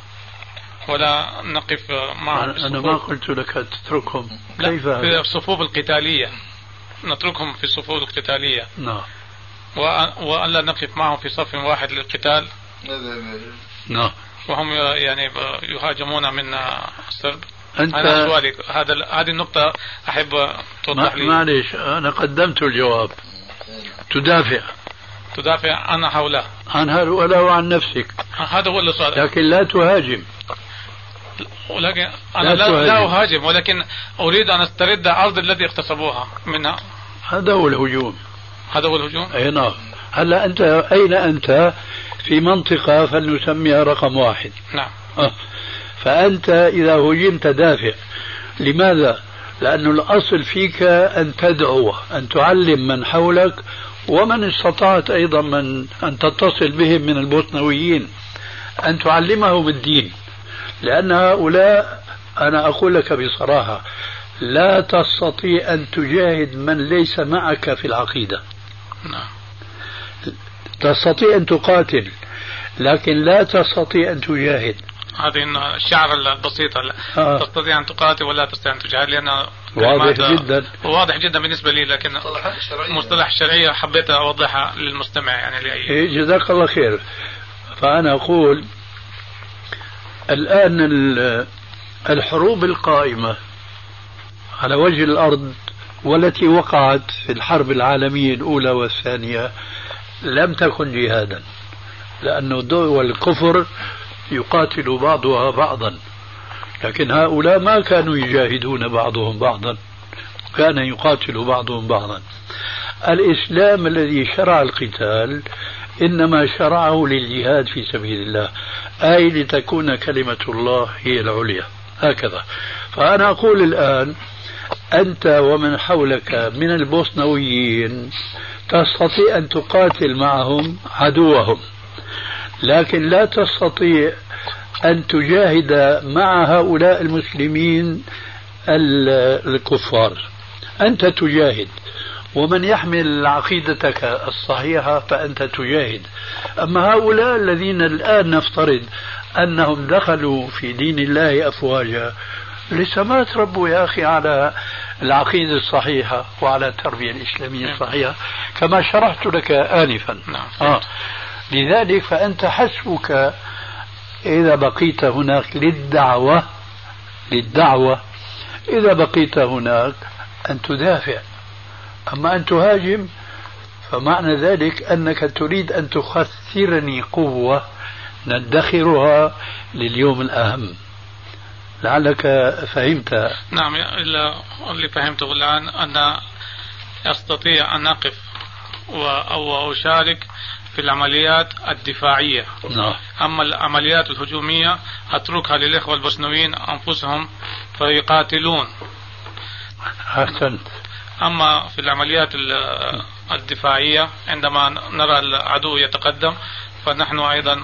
ولا نقف معهم أنا ما قلت لك تتركهم. كيف؟ في الصفوف القتالية. نتركهم في الصفوف القتالية. نعم. وألا نقف معهم في صف واحد للقتال. نعم. وهم يعني يهاجمون من السرب. أنت أنا سؤالي هذا هذه النقطة أحب توضح لي. معلش أنا قدمت الجواب. تدافع. تدافع عن هؤلاء. عن هؤلاء وعن نفسك. هذا هو السؤال لكن لا تهاجم. ولكن أنا لا, لا, لا أهاجم ولكن أريد أن أسترد أرض الذي اغتصبوها منها. هذا هو الهجوم. هذا هو الهجوم؟ أي نعم. هلا أنت أين أنت؟ في منطقة فلنسميها رقم واحد. نعم. أه. فأنت إذا هجمت دافع لماذا؟ لأن الأصل فيك أن تدعو أن تعلم من حولك ومن استطعت أيضا من أن تتصل بهم من البوسنويين أن تعلمهم الدين لأن هؤلاء أنا أقول لك بصراحة لا تستطيع أن تجاهد من ليس معك في العقيدة نعم. تستطيع أن تقاتل لكن لا تستطيع أن تجاهد هذه الشعر البسيطة آه. تستطيع أن تقاتل ولا تستطيع أن تجاهد لأن واضح جدا. واضح جدا بالنسبة لي لكن مصطلح شرعية حبيت أوضحها للمستمع يعني لأي إيه، جزاك الله خير. فأنا أقول الآن الحروب القائمة على وجه الأرض والتي وقعت في الحرب العالمية الأولى والثانية لم تكن جهادا لأن دول الكفر يقاتل بعضها بعضا. لكن هؤلاء ما كانوا يجاهدون بعضهم بعضا. كان يقاتل بعضهم بعضا. الإسلام الذي شرع القتال إنما شرعه للجهاد في سبيل الله. أي لتكون كلمة الله هي العليا. هكذا. فأنا أقول الآن أنت ومن حولك من البوسنويين تستطيع أن تقاتل معهم عدوهم. لكن لا تستطيع أن تجاهد مع هؤلاء المسلمين الكفار أنت تجاهد ومن يحمل عقيدتك الصحيحة فأنت تجاهد أما هؤلاء الذين الآن نفترض أنهم دخلوا في دين الله أفواجا لسه ما تربوا يا أخي على العقيدة الصحيحة وعلى التربية الإسلامية الصحيحة كما شرحت لك آنفا نعم. آه. لذلك فأنت حسبك إذا بقيت هناك للدعوة للدعوة إذا بقيت هناك أن تدافع. أما أن تهاجم فمعنى ذلك أنك تريد أن تخسرني قوة ندخرها لليوم الأهم. لعلك فهمت. نعم اللي فهمته الآن أن أستطيع أن أقف أو أشارك في العمليات الدفاعية نعم. أما العمليات الهجومية أتركها للإخوة البوسنويين أنفسهم فيقاتلون أحسنت أما في العمليات الدفاعية عندما نرى العدو يتقدم فنحن أيضا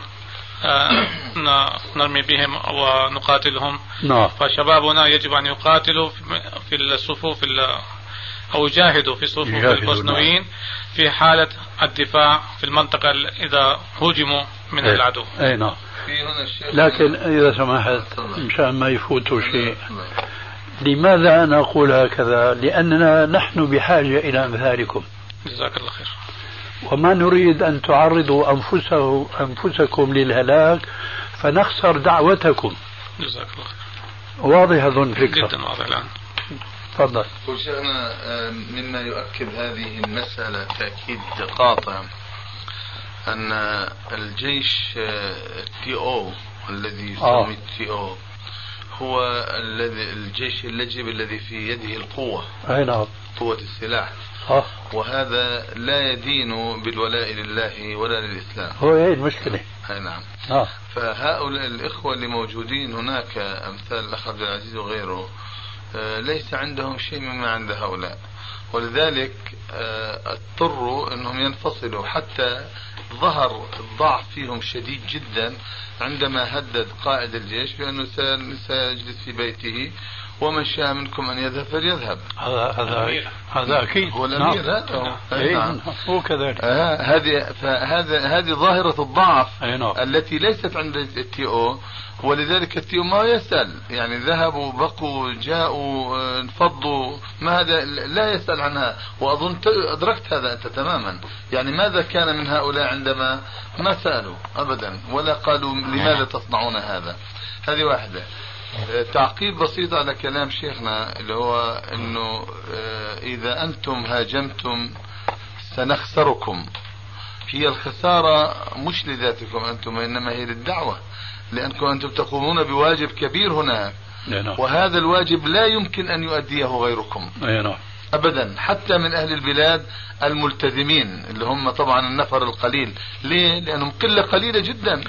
آه، نرمي بهم ونقاتلهم نعم. فشبابنا يجب أن يقاتلوا في الصفوف أو يجاهدوا في صفوف البوسنويين نعم. في حالة الدفاع في المنطقة إذا هجموا من أي. العدو. أي نعم. لكن إذا سمحت مشان ما يفوتوا شيء. لماذا أنا أقول هكذا؟ لأننا نحن بحاجة إلى أمثالكم جزاك الله خير. وما نريد أن تعرضوا أنفسه أنفسكم للهلاك فنخسر دعوتكم. جزاك الله خير. واضح أظن فكرة. جدا واضح الآن. تفضل. كل شيخنا آه، مما يؤكد هذه المسألة تأكيد قاطع أن الجيش آه، أو الذي يسمى التي أو هو الذي الجيش اللجب الذي في يده القوة أي نعم. قوة السلاح. آه. وهذا لا يدين بالولاء لله ولا للإسلام. هو هي المشكلة؟ أي نعم. آه. فهؤلاء الإخوة اللي موجودين هناك أمثال الأخ عبد العزيز وغيره آه، ليس عندهم شيء مما عند هؤلاء. ولذلك آه، اضطروا إنهم ينفصلوا. حتى ظهر الضعف فيهم شديد جدا عندما هدد قائد الجيش بأنه سيجلس في بيته. ومن شاء منكم أن يذهب فليذهب. هذا هذا هذا أكيد. هو الأمير نعم. هذا نعم. إيه، نعم. هو كذلك. آه هذه فهذا هذه ظاهرة الضعف نعم. التي ليست عند التي أو ولذلك التيو ما يسأل. يعني ذهبوا بقوا جاءوا انفضوا. ما هذا؟ لا يسأل عنها. وأظن أدركت هذا أنت تماما. يعني ماذا كان من هؤلاء عندما ما سألوا؟ أبدا. ولا قالوا لماذا تصنعون هذا؟ هذه واحدة. تعقيب بسيط على كلام شيخنا اللي هو إنه آه، إذا أنتم هاجمتم سنخسركم هي الخسارة مش لذاتكم أنتم وإنما هي للدعوة لأنكم أنتم تقومون بواجب كبير هناك نعم. وهذا الواجب لا يمكن أن يؤديه غيركم نعم. ابدا حتى من أهل البلاد الملتزمين اللي هم طبعا النفر القليل. ليه؟ لأنهم قلة قليلة جدا.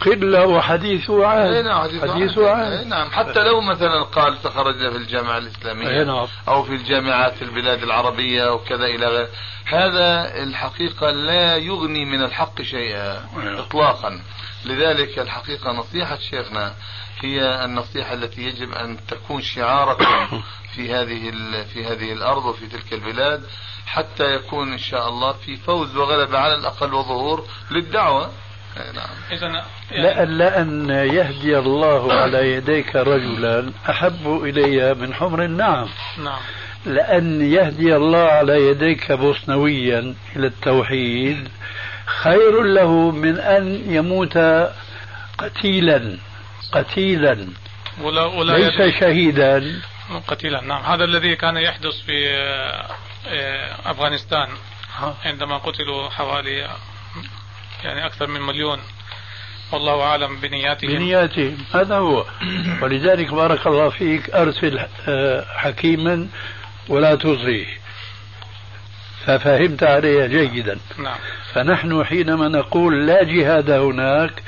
قلة وحديث عهد نعم حديث, حديث عهد نعم حتى لو مثلا قال تخرج في الجامعة الإسلامية نعم. أو في الجامعات في البلاد العربية وكذا إلى غيره هذا الحقيقة لا يغني من الحق شيئا اطلاقا. لذلك الحقيقة نصيحة شيخنا هي النصيحة التي يجب أن تكون شعاركم في هذه في هذه الأرض وفي تلك البلاد حتى يكون إن شاء الله في فوز وغلبة على الأقل وظهور للدعوة. نعم. إذا لأن, لأن يهدي الله على يديك رجلا. أحب إلي من حمر النعم. نعم. لأن يهدي الله على يديك بوسنويا إلى التوحيد. خير له من أن يموت قتيلا. قتيلا. ولا ولا ليس شهيدا. قتيلا. نعم. هذا الذي كان يحدث في آه، أفغانستان عندما قتلوا حوالي يعني أكثر من مليون. والله أعلم بنياتهم. بنياتهم. هذا هو. ولذلك بارك الله فيك أرسل آه، حكيما ولا تصغيه ففهمت علي جيدا. نعم. فنحن حينما نقول لا جهاد هناك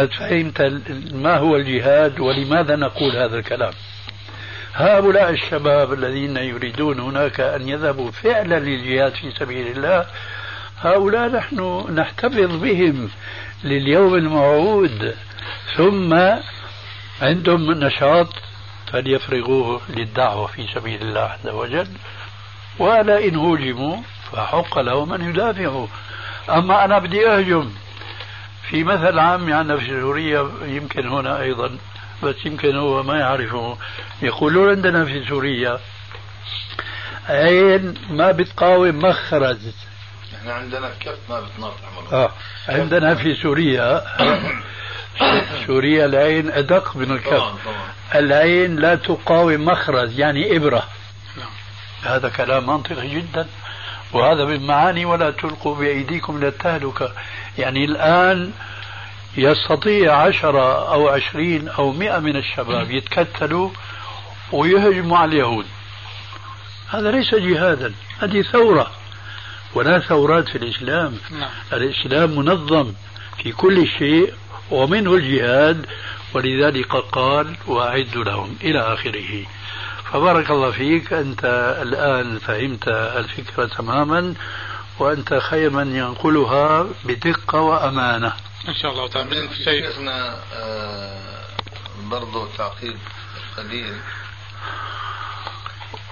قد فهمت ما هو الجهاد ولماذا نقول هذا الكلام؟ هؤلاء الشباب الذين يريدون هناك أن يذهبوا فعلا للجهاد في سبيل الله هؤلاء نحن نحتفظ بهم لليوم الموعود ثم عندهم نشاط فليفرغوه للدعوة في سبيل الله عز وجل. ولا إن هوجموا فحق لهم أن يدافعوا. أما أنا بدي أهجم في مثل عام عندنا في سوريا يمكن هنا أيضا بس يمكن هو ما يعرفه. يقولون عندنا في سوريا عين ما بتقاوم مخرج إحنا عندنا كف ما بتناطح آه عندنا في سوريا سوريا العين أدق من الكف. طبعا طبعا. العين لا تقاوم مخرج يعني إبرة. نعم. هذا كلام منطقي جدا وهذا من معاني ولا تلقوا بأيديكم إلى التهلكة يعني الآن يستطيع عشرة أو عشرين أو مئة من الشباب يتكتلوا ويهجموا على اليهود. هذا ليس جهادا هذه ثورة ولا ثورات في الإسلام. نعم. الإسلام منظم في كل شيء ومنه الجهاد. ولذلك قال وأعدوا لهم إلى آخره. فبارك الله فيك. أنت الآن فهمت الفكرة تماما. وأنت خير من ينقلها بدقة وأمانة. إن شاء الله تعالى. شيخنا آه برضو تعقيب قليل.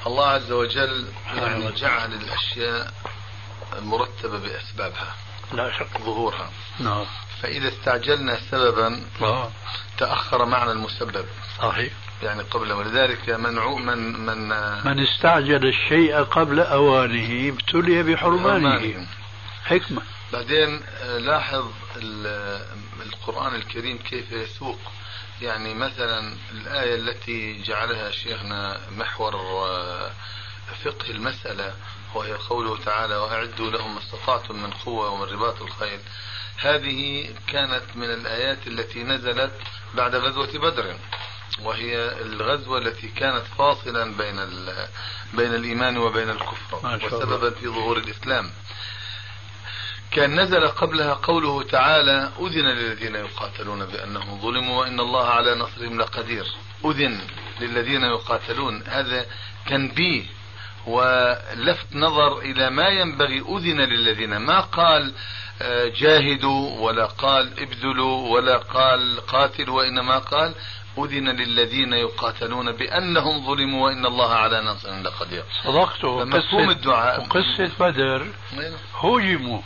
الله عز وجل يعني جعل الأشياء مرتبة بأسبابها لا شك. ظهورها. نعم. فإذا استعجلنا سببا آه. تأخر معنى المسبب. صحيح. يعني قبل ولذلك من من من من استعجل الشيء قبل أوانه ابتلي بحرمانه. حكمة. بعدين آه، لاحظ القرآن الكريم كيف يسوق. يعني مثلا الآية التي جعلها شيخنا محور فقه المسألة وهي قوله تعالى وأعدوا لهم ما استطعتم من قوة ومن رباط الخيل هذه كانت من الآيات التي نزلت بعد غزوة بدر. وهي الغزوة التي كانت فاصلا بين بين الإيمان وبين الكفر. وسببا في ظهور الإسلام. كان نزل قبلها قوله تعالى أذن للذين يقاتلون بأنهم ظلموا وإن الله على نصرهم لقدير. أذن للذين يقاتلون. هذا تنبيه ولفت نظر إلى ما ينبغي. أذن للذين. ما قال آه، جاهدوا ولا قال ابذلوا ولا قال قاتلوا وإنما قال أذن للذين يقاتلون بأنهم ظلموا وإن الله على نصر لقدير. صدقت. مفهوم الدعاء. وقصة بدر. هجموا.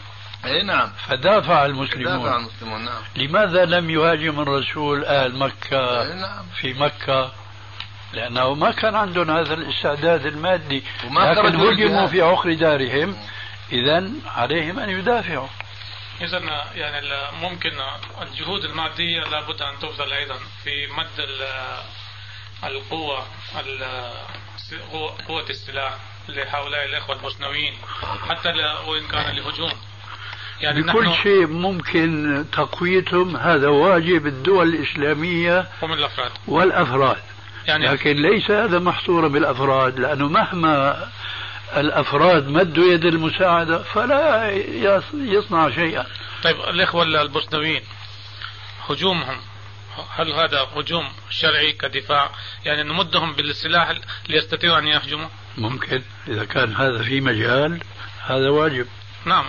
اي نعم. فدافع المسلمون. دافع المسلمون نعم. لماذا لم يهاجم الرسول أهل مكة أي نعم. في مكة؟ لأنه ما كان عندهم هذا الاستعداد المادي. وما لكن هجموا في عقر دارهم. اذا عليهم أن يدافعوا. إذا يعني ممكن الجهود المادية لابد أن تبذل أيضا في مد القوة قوة السلاح لهؤلاء الإخوة المسنوين حتى وإن كان لهجوم. يعني بكل شيء ممكن تقويتهم هذا واجب الدول الإسلامية ومن الأفراد. والأفراد. يعني لكن ليس هذا محصورا بالأفراد لأنه مهما الأفراد مدوا يد المساعدة فلا يصنع شيئا. طيب الإخوة البوسنويين هجومهم هل هذا هجوم شرعي كدفاع؟ يعني نمدهم بالسلاح ليستطيعوا أن يهجموا؟ ممكن إذا كان هذا في مجال هذا واجب. نعم.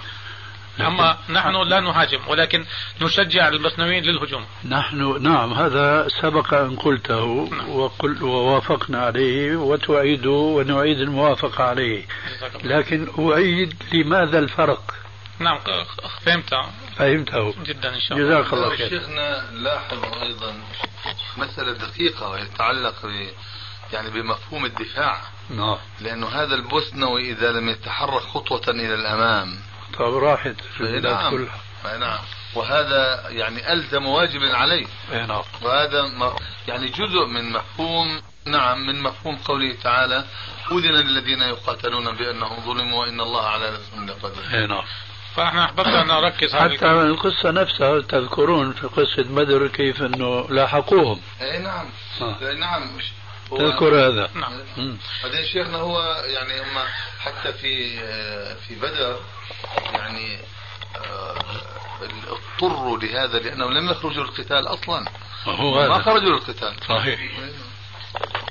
أما نحن لا نهاجم ولكن نشجع البصنويين للهجوم. نحن نعم هذا سبق أن قلته نعم. وقل ووافقنا عليه وتعيد ونعيد الموافقة عليه. لكن أعيد لماذا الفرق؟ نعم فهمت. فهمته. جدا إن شاء الله. جزاك الله خير. شيخنا لاحظ أيضا مسألة دقيقة ويتعلق ب يعني بمفهوم الدفاع. نعم. لأنه هذا البوسنوي إذا لم يتحرك خطوة إلى الأمام طيب راحت في البلاد نعم. كلها. نعم وهذا يعني ألزم واجب عليه. نعم. وهذا يعني جزء من مفهوم نعم من مفهوم قوله تعالى أذن للذين يقاتلون بأنهم ظلموا وإن الله على نفسهم لقدير نعم. فاحنا احببنا أن نركز حتى القصة نفسها تذكرون في قصة بدر كيف إنه لاحقوهم. اي نعم. آه. نعم. تذكر هذا. نعم. بعدين شيخنا هو يعني هم حتى في في بدر يعني آه، اضطروا لهذا لانهم لم يخرجوا للقتال أصلا. هو ما خرجوا للقتال. صحيح.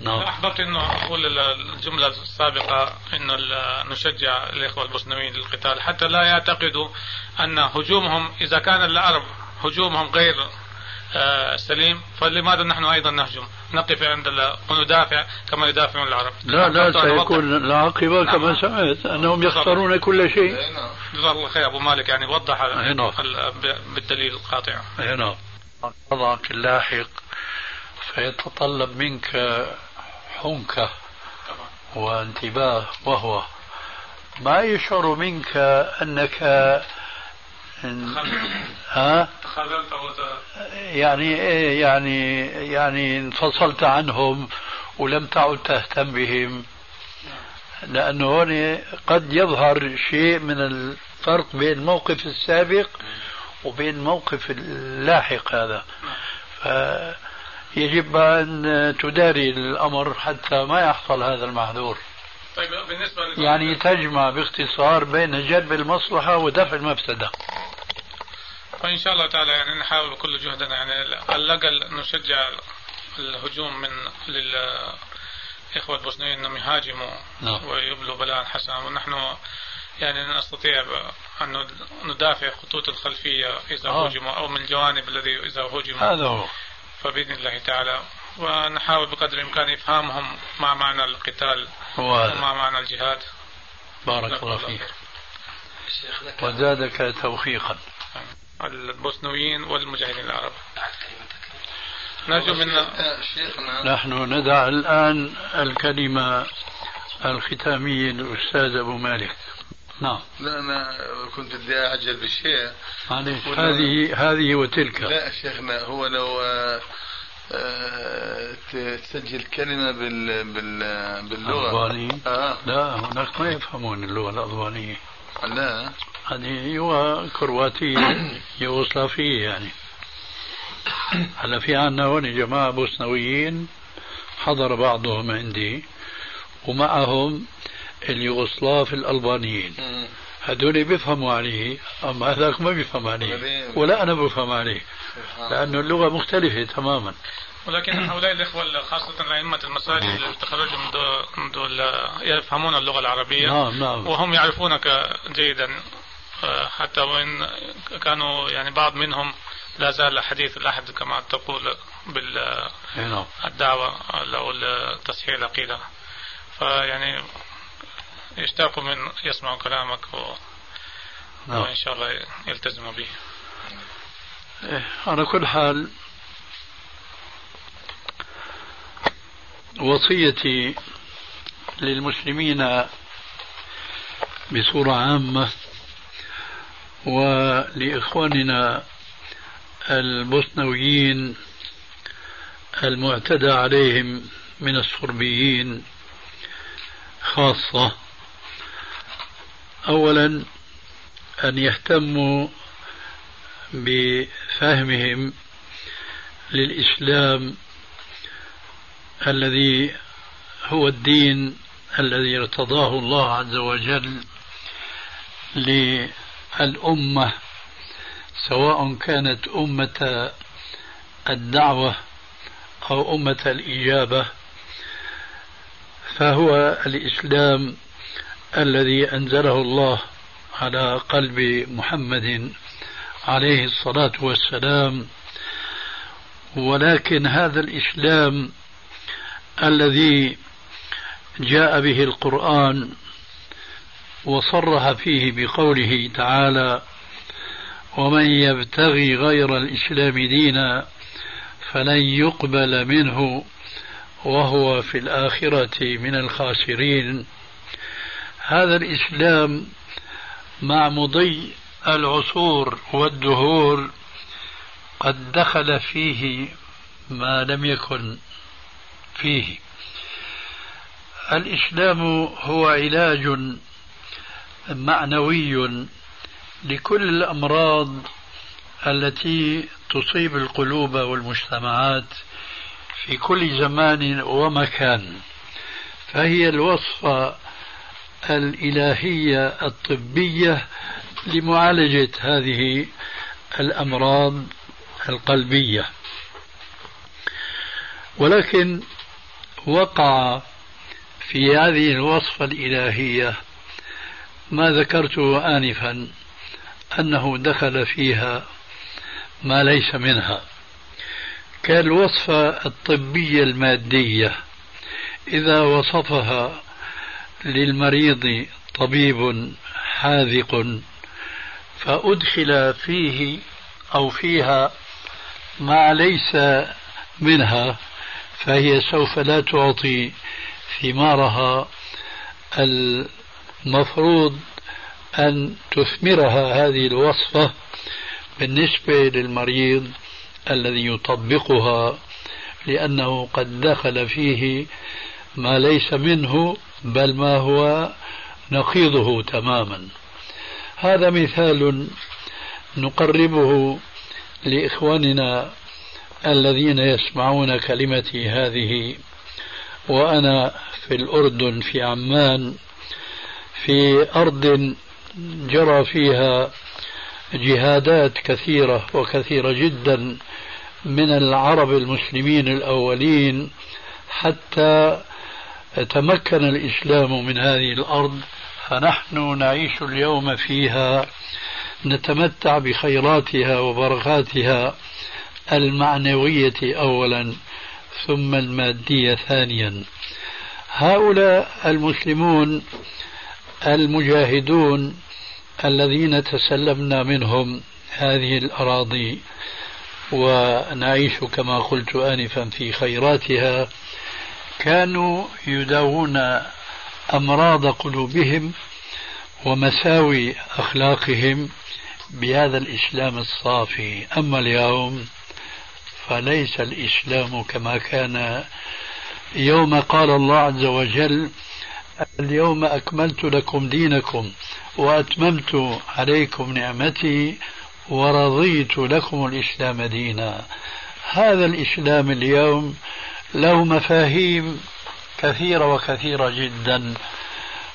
نعم. أحببت إنه أقول الجملة السابقة إنه نشجع الإخوة المسلمين للقتال. حتى لا يعتقدوا أن هجومهم إذا كان العرب هجومهم غير آه، سليم فلماذا نحن أيضا نهجم؟ نقف عند وندافع كما يدافعون العرب. لا لا سيكون العاقبة كما نعم. سمعت أنهم يخسرون كل شيء. جزاه الله خير أبو مالك يعني وضح نعم. بالدليل القاطع. نعم. وضعك اللاحق فيتطلب منك حنكة وانتباه وهو ما يشعر منك أنك ها يعني إيه يعني يعني انفصلت عنهم ولم تعد تهتم بهم. لأنه هون قد يظهر شيء من الفرق بين الموقف السابق وبين الموقف اللاحق هذا. فيجب أن تداري الأمر حتى ما يحصل هذا المحذور. طيب بالنسبة يعني تجمع باختصار بين جلب المصلحة ودفع المفسدة. فإن شاء الله تعالى يعني نحاول بكل جهدنا يعني على الأقل نشجع الهجوم من للإخوة البوسنيين أنهم يهاجموا نعم. ويبلوا بلاء حسنا ونحن يعني نستطيع أن ندافع خطوط الخلفية إذا آه. هجموا أو من الجوانب الذي إذا هجموا. هذا هو. فبإذن الله تعالى. ونحاول بقدر الإمكان إفهامهم مع معنى القتال ومع معنى الجهاد. بارك الله فيك. وزادك توفيقا. البوسنويين والمجاهدين العرب. نرجو من نحن ندع الآن الكلمة الختامية للأستاذ أبو مالك. نعم. لا أنا كنت بدي أعجل بالشيء معلش هذه هذه وتلك. لا شيخنا هو لو آه، تسجل كلمة بال بال باللغة. الألبانية؟ آه. لا هناك ما يفهمون اللغة الألبانية. لا. هذه هو كرواتية يوغوسلافية يعني. هلا في عندنا هون جماعة بوسنويين حضر بعضهم عندي ومعهم اليوغوسلاف الألبانيين. هذول بيفهموا عليه أما هذاك ما بيفهم عليه ولا أنا بفهم عليه لأنه اللغة مختلفة تماما. ولكن هؤلاء الإخوة خاصة أئمة المساجد اللي تخرجوا من دول, يفهمون اللغة العربية نعم نعم. وهم يعرفونك جيدا. حتى وإن كانوا يعني بعض منهم لا زال حديث الأحد كما تقول بالدعوة أو تصحيح العقيدة. فيعني يشتاقوا من يسمعوا كلامك و... نعم. وإن شاء الله يلتزموا به. إيه، على كل حال وصيتي للمسلمين بصورة عامة ولإخواننا البوسنويين المعتدى عليهم من الصربيين خاصة. أولا أن يهتموا بفهمهم للإسلام الذي هو الدين الذي ارتضاه الله عز وجل للأمة سواء كانت أمة الدعوة أو أمة الإجابة فهو الإسلام الذي أنزله الله على قلب محمد عليه الصلاة والسلام. ولكن هذا الإسلام الذي جاء به القرآن وصرح فيه بقوله تعالى ومن يبتغي غير الإسلام دينا فلن يقبل منه وهو في الآخرة من الخاسرين. هذا الإسلام مع مضي العصور والدهور قد دخل فيه ما لم يكن. فيه. الإسلام هو علاج معنوي لكل الأمراض التي تصيب القلوب والمجتمعات في كل زمان ومكان. فهي الوصفة الإلهية الطبية لمعالجة هذه الأمراض القلبية. ولكن وقع في هذه الوصفة الإلهية ما ذكرته آنفا أنه دخل فيها ما ليس منها. كالوصفة الطبية المادية إذا وصفها للمريض طبيب حاذق فأدخل فيه أو فيها ما ليس منها فهي سوف لا تعطي ثمارها المفروض أن تثمرها هذه الوصفة بالنسبة للمريض الذي يطبقها لأنه قد دخل فيه ما ليس منه بل ما هو نقيضه تماما. هذا مثال نقربه لإخواننا الذين يسمعون كلمتي هذه وأنا في الأردن في عمان في أرض جرى فيها جهادات كثيرة وكثيرة جدا من العرب المسلمين الأولين حتى تمكن الإسلام من هذه الأرض. فنحن نعيش اليوم فيها نتمتع بخيراتها وبركاتها. المعنوية أولا ثم المادية ثانيا. هؤلاء المسلمون المجاهدون الذين تسلمنا منهم هذه الأراضي ونعيش كما قلت آنفا في خيراتها كانوا يداوون أمراض قلوبهم ومساوي أخلاقهم بهذا الإسلام الصافي. أما اليوم فليس الإسلام كما كان يوم قال الله عز وجل اليوم أكملت لكم دينكم وأتممت عليكم نعمتي ورضيت لكم الإسلام دينا. هذا الإسلام اليوم له مفاهيم كثيرة وكثيرة جدا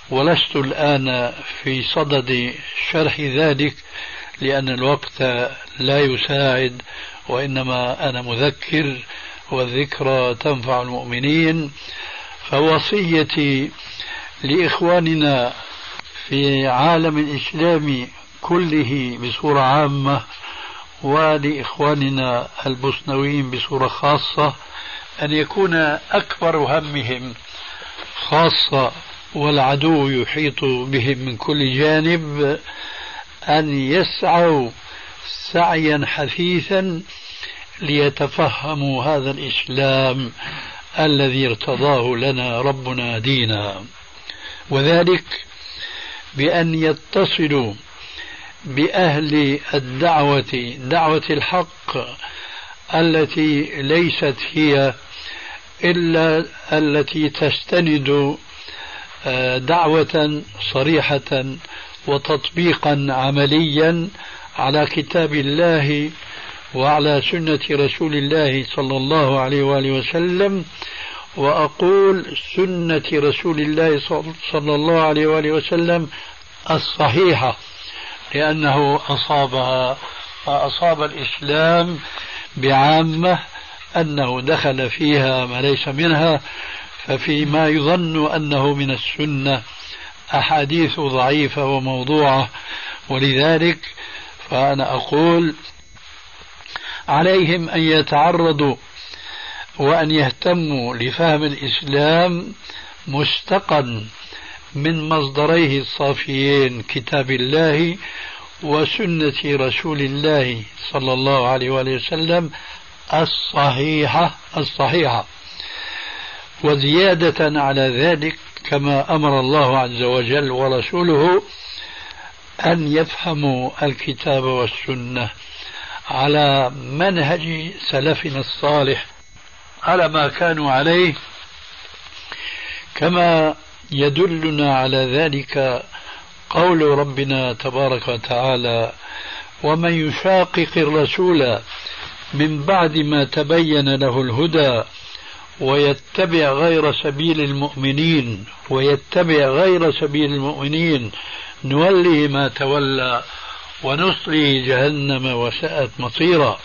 ولست الآن في صدد شرح ذلك لأن الوقت لا يساعد. وإنما أنا مذكر والذكرى تنفع المؤمنين فوصيتي لإخواننا في عالم الإسلام كله بصورة عامة ولإخواننا البوسنويين بصورة خاصة أن يكون أكبر همهم خاصة والعدو يحيط بهم من كل جانب أن يسعوا سعيا حثيثا ليتفهموا هذا الإسلام الذي ارتضاه لنا ربنا دينا. وذلك بأن يتصلوا بأهل الدعوة دعوة الحق التي ليست هي إلا التي تستند آه، دعوة صريحة وتطبيقا عمليا على كتاب الله وعلى سنة رسول الله صلى الله عليه وآله وسلم وأقول سنة رسول الله صلى الله عليه وآله وسلم الصحيحة لأنه أصابها وأصاب الإسلام بعامة أنه دخل فيها ما ليس منها ففيما يظن أنه من السنة أحاديث ضعيفة وموضوعة ولذلك فأنا أقول عليهم أن يتعرضوا وأن يهتموا لفهم الإسلام مستقا من مصدريه الصافيين كتاب الله وسنة رسول الله صلى الله عليه وآله وسلم الصحيحة الصحيحة. وزيادة على ذلك كما أمر الله عز وجل ورسوله أن يفهموا الكتاب والسنة على منهج سلفنا الصالح على ما كانوا عليه كما يدلنا على ذلك قول ربنا تبارك وتعالى ومن يشاقق الرسول من بعد ما تبين له الهدى ويتبع غير سبيل المؤمنين ويتبع غير سبيل المؤمنين نوليه ما تولى ونصلي جهنم وساءت مصيرا.